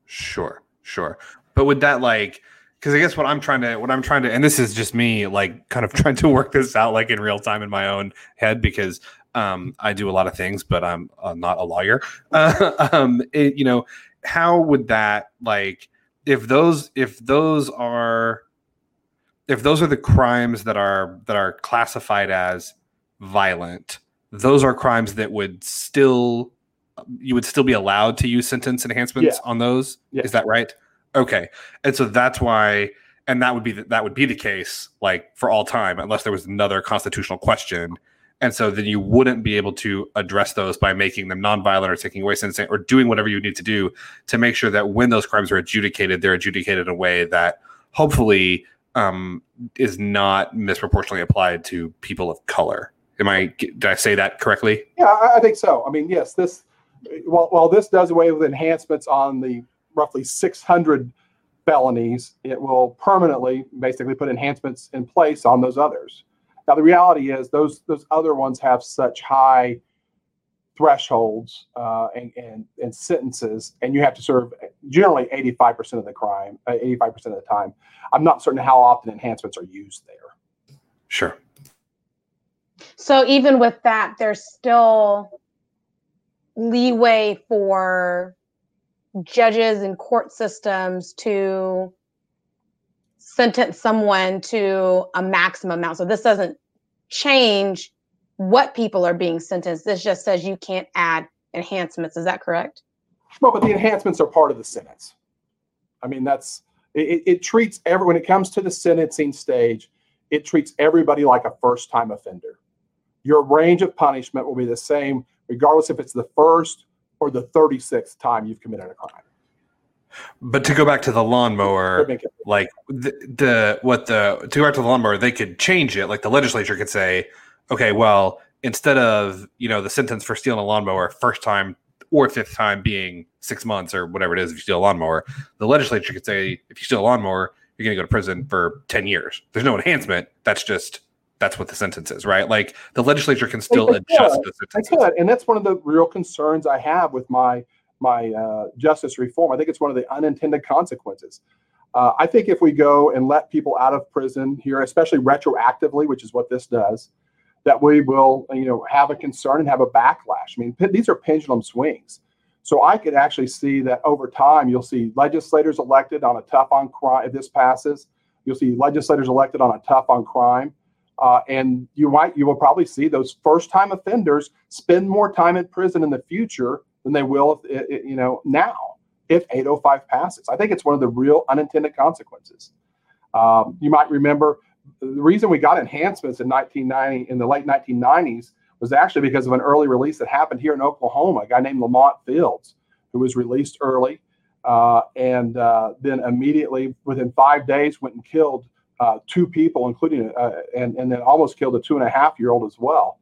S3: Sure, sure. But would that like because I guess what I'm trying to what I'm trying to and this is just me like kind of (laughs) trying to work this out like in real time in my own head because um, I do a lot of things, but I'm uh, not a lawyer. Uh, (laughs) um, it, you know, how would that like if those if those are if those are the crimes that are that are classified as violent, those are crimes that would still you would still be allowed to use sentence enhancements yeah. on those. Yeah. Is that right? Okay, and so that's why, and that would be the, that would be the case like for all time, unless there was another constitutional question. And so then you wouldn't be able to address those by making them nonviolent or taking away sentencing or doing whatever you need to do to make sure that when those crimes are adjudicated, they're adjudicated in a way that hopefully um, is not misproportionately applied to people of color. Am I? Did I say that correctly?
S6: Yeah, I, think so. I mean, yes, this while while this does away with enhancements on the roughly 600 felonies, it will permanently basically put enhancements in place on those others. Now, the reality is those those other ones have such high thresholds uh, and, and, and sentences, and you have to serve generally 85% of the crime, uh, 85% of the time. I'm not certain how often enhancements are used there.
S3: Sure.
S2: So even with that, there's still leeway for judges and court systems to sentence someone to a maximum amount. So this doesn't change what people are being sentenced. This just says you can't add enhancements. Is that correct?
S6: Well, but the enhancements are part of the sentence. I mean, that's it, it treats every when it comes to the sentencing stage, it treats everybody like a first time offender. Your range of punishment will be the same, regardless if it's the first or the 36th time you've committed a crime.
S3: But to go back to the lawnmower, like the, the what the to go back to the lawnmower, they could change it. Like the legislature could say, okay, well, instead of you know the sentence for stealing a lawnmower first time or fifth time being six months or whatever it is if you steal a lawnmower, the legislature could say if you steal a lawnmower, you're going to go to prison for ten years. There's no enhancement. That's just that's what the sentence is, right? Like the legislature can still adjust the
S6: sentence. I could, and that's one of the real concerns I have with my my uh, justice reform. I think it's one of the unintended consequences. Uh, I think if we go and let people out of prison here, especially retroactively, which is what this does, that we will, you know, have a concern and have a backlash. I mean, these are pendulum swings. So I could actually see that over time, you'll see legislators elected on a tough on crime. If this passes, you'll see legislators elected on a tough on crime. Uh, and you might, you will probably see those first time offenders spend more time in prison in the future than they will, if, you know, now if 805 passes. I think it's one of the real unintended consequences. Um, you might remember the reason we got enhancements in 1990 in the late 1990s was actually because of an early release that happened here in Oklahoma. A guy named Lamont Fields, who was released early, uh, and uh, then immediately within five days went and killed uh, two people, including uh, and and then almost killed a two and a half year old as well.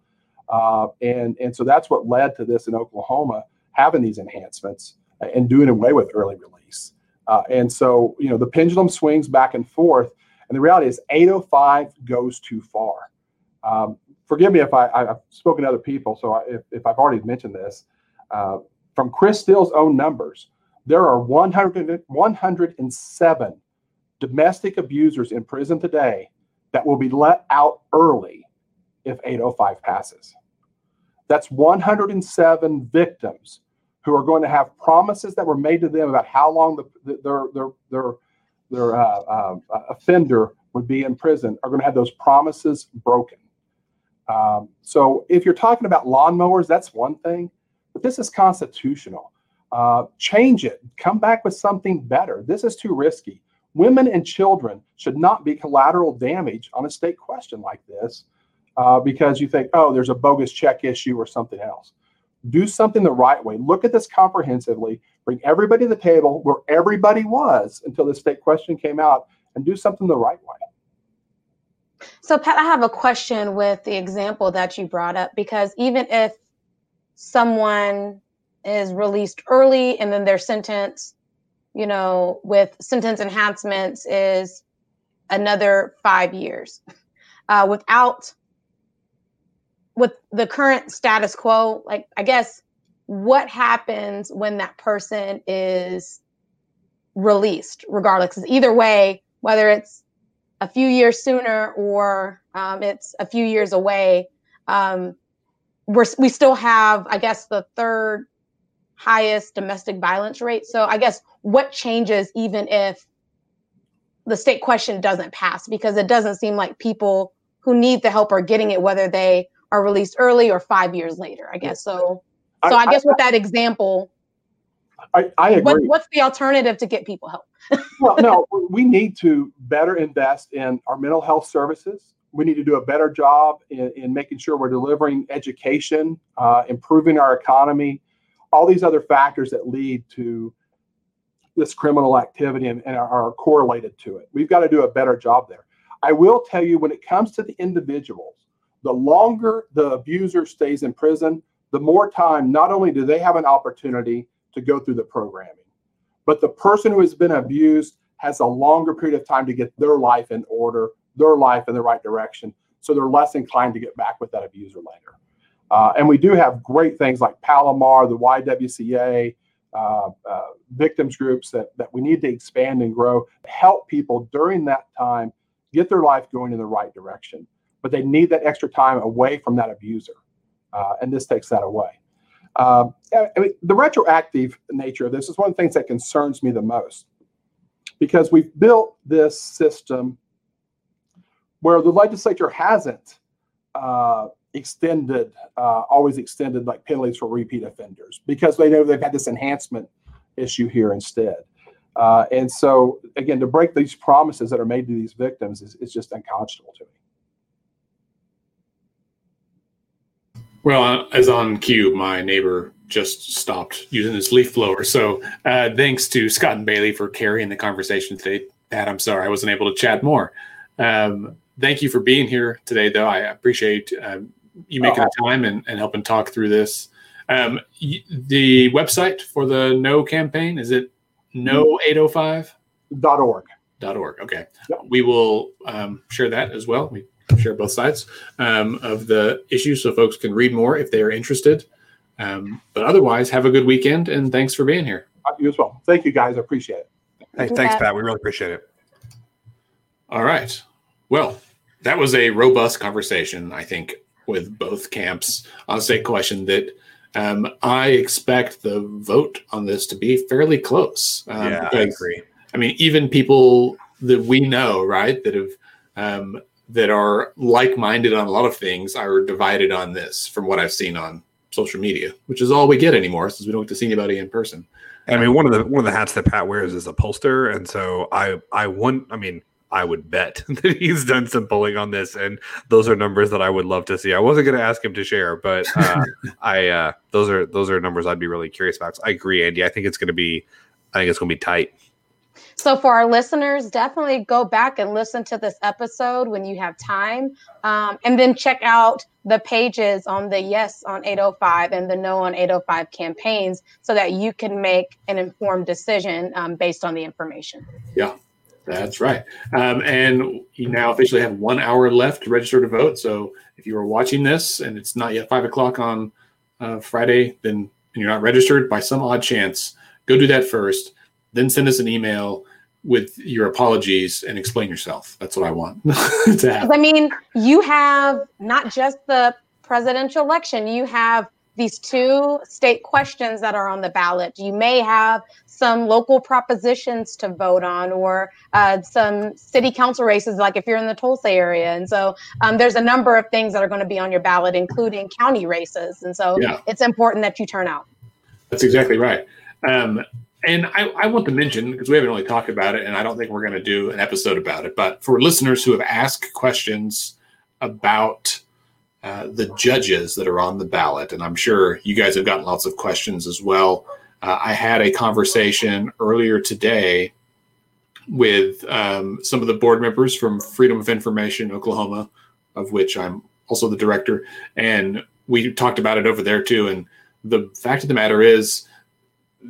S6: Uh, and and so that's what led to this in Oklahoma having these enhancements and doing away with early release. Uh, and so you know the pendulum swings back and forth and the reality is 805 goes too far. Um, forgive me if I, have spoken to other people, so I, if, if I've already mentioned this. Uh, from Kris Steele's own numbers, there are 100, 107 domestic abusers in prison today that will be let out early if 805 passes. That's 107 victims who are going to have promises that were made to them about how long the, the, their their their their uh, uh, offender would be in prison are going to have those promises broken. Um, so if you're talking about lawnmowers, that's one thing, but this is constitutional. Uh, change it. Come back with something better. This is too risky. Women and children should not be collateral damage on a state question like this uh, because you think, oh, there's a bogus check issue or something else. Do something the right way. Look at this comprehensively. Bring everybody to the table where everybody was until the state question came out and do something the right way.
S2: So, Pat, I have a question with the example that you brought up because even if someone is released early and then their sentence, you know, with sentence enhancements is another five years, uh, without with the current status quo, like I guess what happens when that person is released, regardless? Either way, whether it's a few years sooner or um, it's a few years away, um, we're, we still have, I guess, the third highest domestic violence rate. So I guess what changes even if the state question doesn't pass? Because it doesn't seem like people who need the help are getting it, whether they are released early or five years later. I guess so. So I, I guess with that example,
S6: I, I agree.
S2: What, what's the alternative to get people help? (laughs)
S6: well, no, we need to better invest in our mental health services. We need to do a better job in, in making sure we're delivering education, uh, improving our economy, all these other factors that lead to this criminal activity and, and are, are correlated to it. We've got to do a better job there. I will tell you when it comes to the individuals, the longer the abuser stays in prison, the more time not only do they have an opportunity to go through the programming, but the person who has been abused has a longer period of time to get their life in order, their life in the right direction. So they're less inclined to get back with that abuser later. Uh, and we do have great things like Palomar, the YWCA, uh, uh, victims groups that, that we need to expand and grow, help people during that time get their life going in the right direction but they need that extra time away from that abuser. Uh, and this takes that away. Uh, I mean, the retroactive nature of this is one of the things that concerns me the most because we've built this system where the legislature hasn't uh, extended, uh, always extended like penalties for repeat offenders because they know they've had this enhancement issue here instead. Uh, and so, again, to break these promises that are made to these victims is, is just unconscionable to me.
S1: Well, as on cue, my neighbor just stopped using his leaf blower. So uh, thanks to Scott and Bailey for carrying the conversation today. Pat, I'm sorry I wasn't able to chat more. Um, thank you for being here today, though. I appreciate um, you making the time and, and, helping talk through this. Um, y- the website for the No campaign is it no805.org?
S6: Dot org.
S1: Okay. Yep. We will um, share that as well. We share both sides um, of the issue so folks can read more if they are interested. Um, but otherwise, have a good weekend and thanks for being here.
S6: You as well. Thank you, guys. I appreciate it.
S3: Hey, thanks, Pat. We really appreciate it.
S1: All right. Well, that was a robust conversation, I think, with both camps on a state question that um, I expect the vote on this to be fairly close.
S3: Um, yeah, because, I agree.
S1: I mean, even people that we know, right, that have um, that are like-minded on a lot of things are divided on this from what I've seen on social media, which is all we get anymore since we don't get to see anybody in person.
S3: I mean, one of the one of the hats that Pat wears is a pollster, and so I I wouldn't. I mean, I would bet (laughs) that he's done some polling on this, and those are numbers that I would love to see. I wasn't going to ask him to share, but uh, (laughs) I uh, those are those are numbers I'd be really curious about. I agree, Andy. I think it's going to be I think it's going to be tight.
S2: So, for our listeners, definitely go back and listen to this episode when you have time. Um, and then check out the pages on the Yes on 805 and the No on 805 campaigns so that you can make an informed decision um, based on the information.
S1: Yeah, that's right. Um, and you now officially have one hour left to register to vote. So, if you are watching this and it's not yet five o'clock on uh, Friday, then and you're not registered by some odd chance, go do that first then send us an email with your apologies and explain yourself. That's what I want (laughs) to
S2: have. I mean, you have not just the presidential election, you have these two state questions that are on the ballot. You may have some local propositions to vote on or uh, some city council races, like if you're in the Tulsa area. And so um, there's a number of things that are going to be on your ballot, including county races. And so yeah. it's important that you turn out.
S1: That's exactly right. Um, and I, I, want to mention because we haven't really talked about it, and I don't think we're going to do an episode about it. But for listeners who have asked questions about uh, the judges that are on the ballot, and I'm sure you guys have gotten lots of questions as well. Uh, I had a conversation earlier today with um, some of the board members from Freedom of Information Oklahoma, of which I'm also the director, and we talked about it over there too. And the fact of the matter is,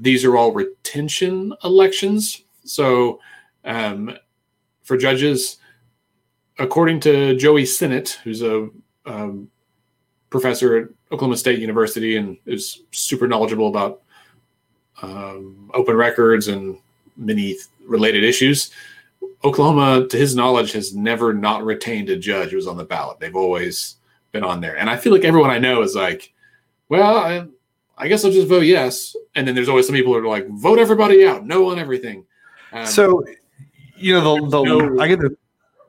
S1: these are all retention elections. So, um, for judges, according to Joey Senat, who's a um, professor at Oklahoma State University and is super knowledgeable about um, open records and many related issues. Oklahoma, to his knowledge, has never not retained a judge who was on the ballot. They've always been on there. And I feel like everyone I know is like, well, I, guess I'll just vote yes. And then there's always some people who are like, vote everybody out, no on everything.
S3: Um, so, you know, the, the no, I get the.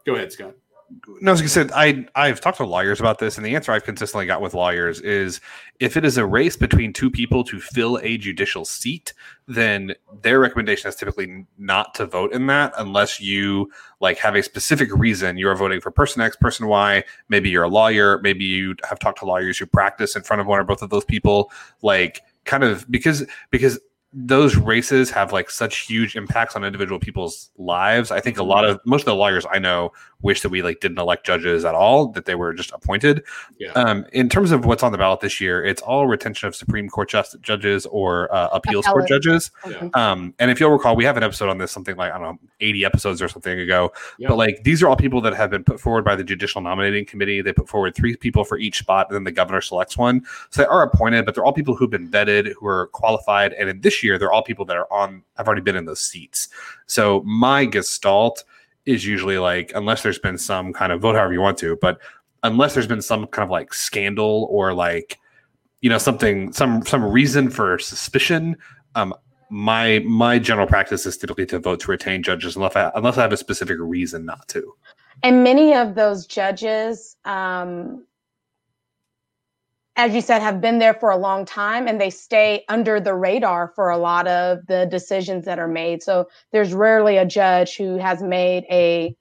S1: Go ahead, Scott
S3: no, as I said, I I've talked to lawyers about this, and the answer I've consistently got with lawyers is if it is a race between two people to fill a judicial seat, then their recommendation is typically not to vote in that unless you like have a specific reason you are voting for person X, person Y. Maybe you're a lawyer, maybe you have talked to lawyers who practice in front of one or both of those people, like kind of because because those races have like such huge impacts on individual people's lives. I think a lot of most of the lawyers I know wish that we like didn't elect judges at all, that they were just appointed. Yeah. Um, in terms of what's on the ballot this year, it's all retention of Supreme Court just, judges or uh, appeals Appellate. court judges. Yeah. Um, and if you'll recall, we have an episode on this, something like I don't know, eighty episodes or something ago. Yeah. But like these are all people that have been put forward by the Judicial Nominating Committee. They put forward three people for each spot, and then the governor selects one. So they are appointed, but they're all people who've been vetted, who are qualified, and in this year they're all people that are on have already been in those seats. So my gestalt is usually like unless there's been some kind of vote however you want to, but unless there's been some kind of like scandal or like you know something some some reason for suspicion um my my general practice is typically to vote to retain judges unless I, unless I have a specific reason not to.
S2: And many of those judges um, as you said, have been there for a long time and they stay under the radar for a lot of the decisions that are made. So there's rarely a judge who has made a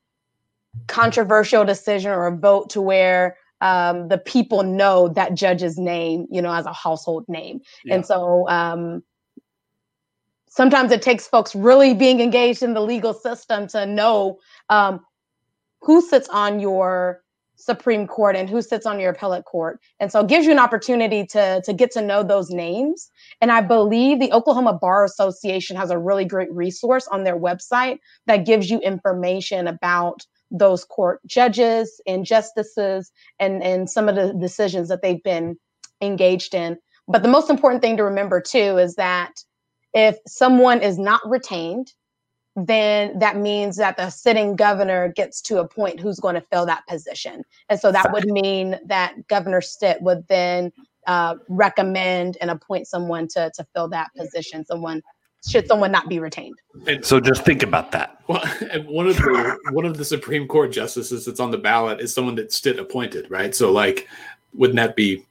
S2: controversial decision or a vote to where um, the people know that judge's name, you know, as a household name. Yeah. And so um, sometimes it takes folks really being engaged in the legal system to know um, who sits on your Supreme Court and who sits on your appellate court. And so it gives you an opportunity to, to get to know those names. And I believe the Oklahoma Bar Association has a really great resource on their website that gives you information about those court judges and justices and, and some of the decisions that they've been engaged in. But the most important thing to remember too is that if someone is not retained, then that means that the sitting governor gets to appoint who's going to fill that position. And so that would mean that Governor Stitt would then uh, recommend and appoint someone to, to fill that position, someone should someone not be retained.
S3: And so just think about that.
S1: Well, (laughs) and one of the one of the Supreme Court justices that's on the ballot is someone that Stitt appointed, right? So like, wouldn't that be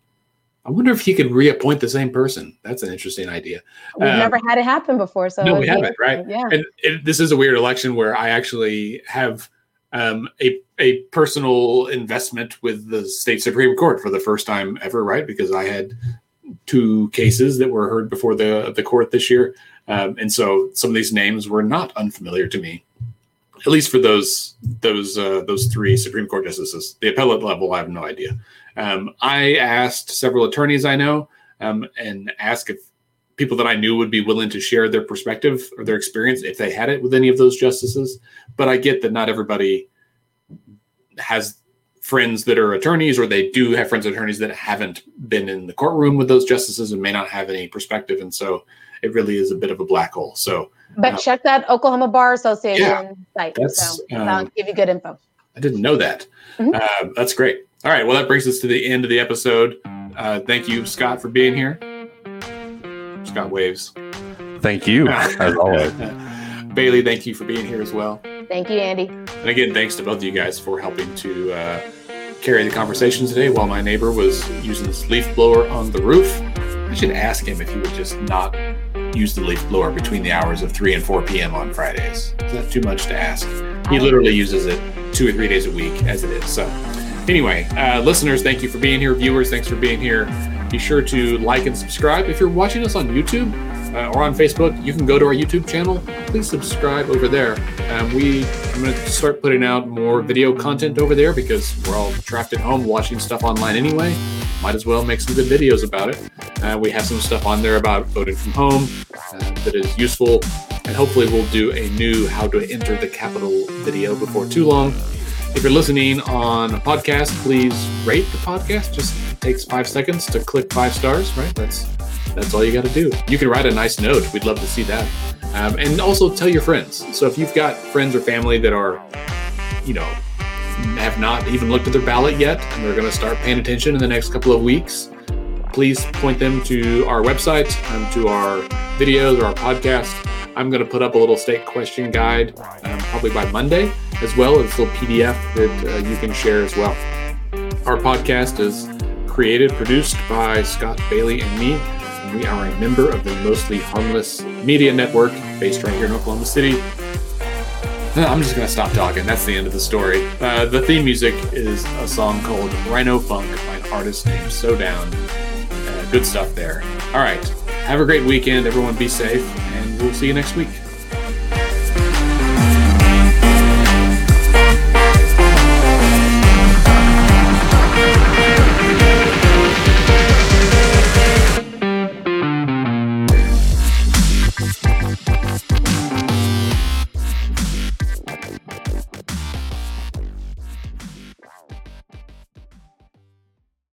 S1: I wonder if he could reappoint the same person. That's an interesting idea.
S2: We've um, never had it happen before, so
S1: no, we haven't, right? Yeah. And it, this is a weird election where I actually have um, a a personal investment with the state supreme court for the first time ever, right? Because I had two cases that were heard before the the court this year, um, and so some of these names were not unfamiliar to me. At least for those those uh, those three Supreme Court justices, the appellate level, I have no idea. Um, I asked several attorneys I know um, and asked if people that I knew would be willing to share their perspective or their experience if they had it with any of those justices. But I get that not everybody has friends that are attorneys or they do have friends attorneys that haven't been in the courtroom with those justices and may not have any perspective and so it really is a bit of a black hole. So
S2: but uh, check that oklahoma bar association yeah, site so um, i'll give you good info.
S1: I didn't know that. Mm-hmm. uh, that's great all right. Well, that brings us to the end of the episode. Uh, thank you, Scott, for being here. Scott waves.
S3: Thank you, (laughs) as always.
S1: Bailey, thank you for being here as well.
S2: Thank you, Andy.
S1: And again, thanks to both of you guys for helping to uh, carry the conversation today while my neighbor was using this leaf blower on the roof. I should ask him if he would just not use the leaf blower between the hours of 3 and 4 p.m. on Fridays. Is that too much to ask? He literally uses it two or three days a week as it is. So, anyway, uh, listeners, thank you for being here. Viewers, thanks for being here. Be sure to like and subscribe. If you're watching us on YouTube uh, or on Facebook, you can go to our YouTube channel. Please subscribe over there. Um, we I'm going to start putting out more video content over there because we're all trapped at home watching stuff online anyway. Might as well make some good videos about it. Uh, we have some stuff on there about voting from home uh, that is useful, and hopefully we'll do a new how to enter the Capitol video before too long. If you're listening on a podcast, please rate the podcast. Just takes five seconds to click five stars, right? That's that's all you got to do. You can write a nice note. We'd love to see that. Um, and also tell your friends. So if you've got friends or family that are, you know, have not even looked at their ballot yet and they're going to start paying attention in the next couple of weeks, please point them to our website, um, to our videos or our podcast. I'm going to put up a little state question guide um, probably by Monday, as well as a little PDF that uh, you can share as well. Our podcast is created, produced by Scott Bailey and me. And we are a member of the Mostly Harmless Media Network based right here in Oklahoma City. I'm just going to stop talking. That's the end of the story. Uh, the theme music is a song called Rhino Funk by an artist named So Down. Good stuff there. All right. Have a great weekend. Everyone be safe, and we'll see you next week.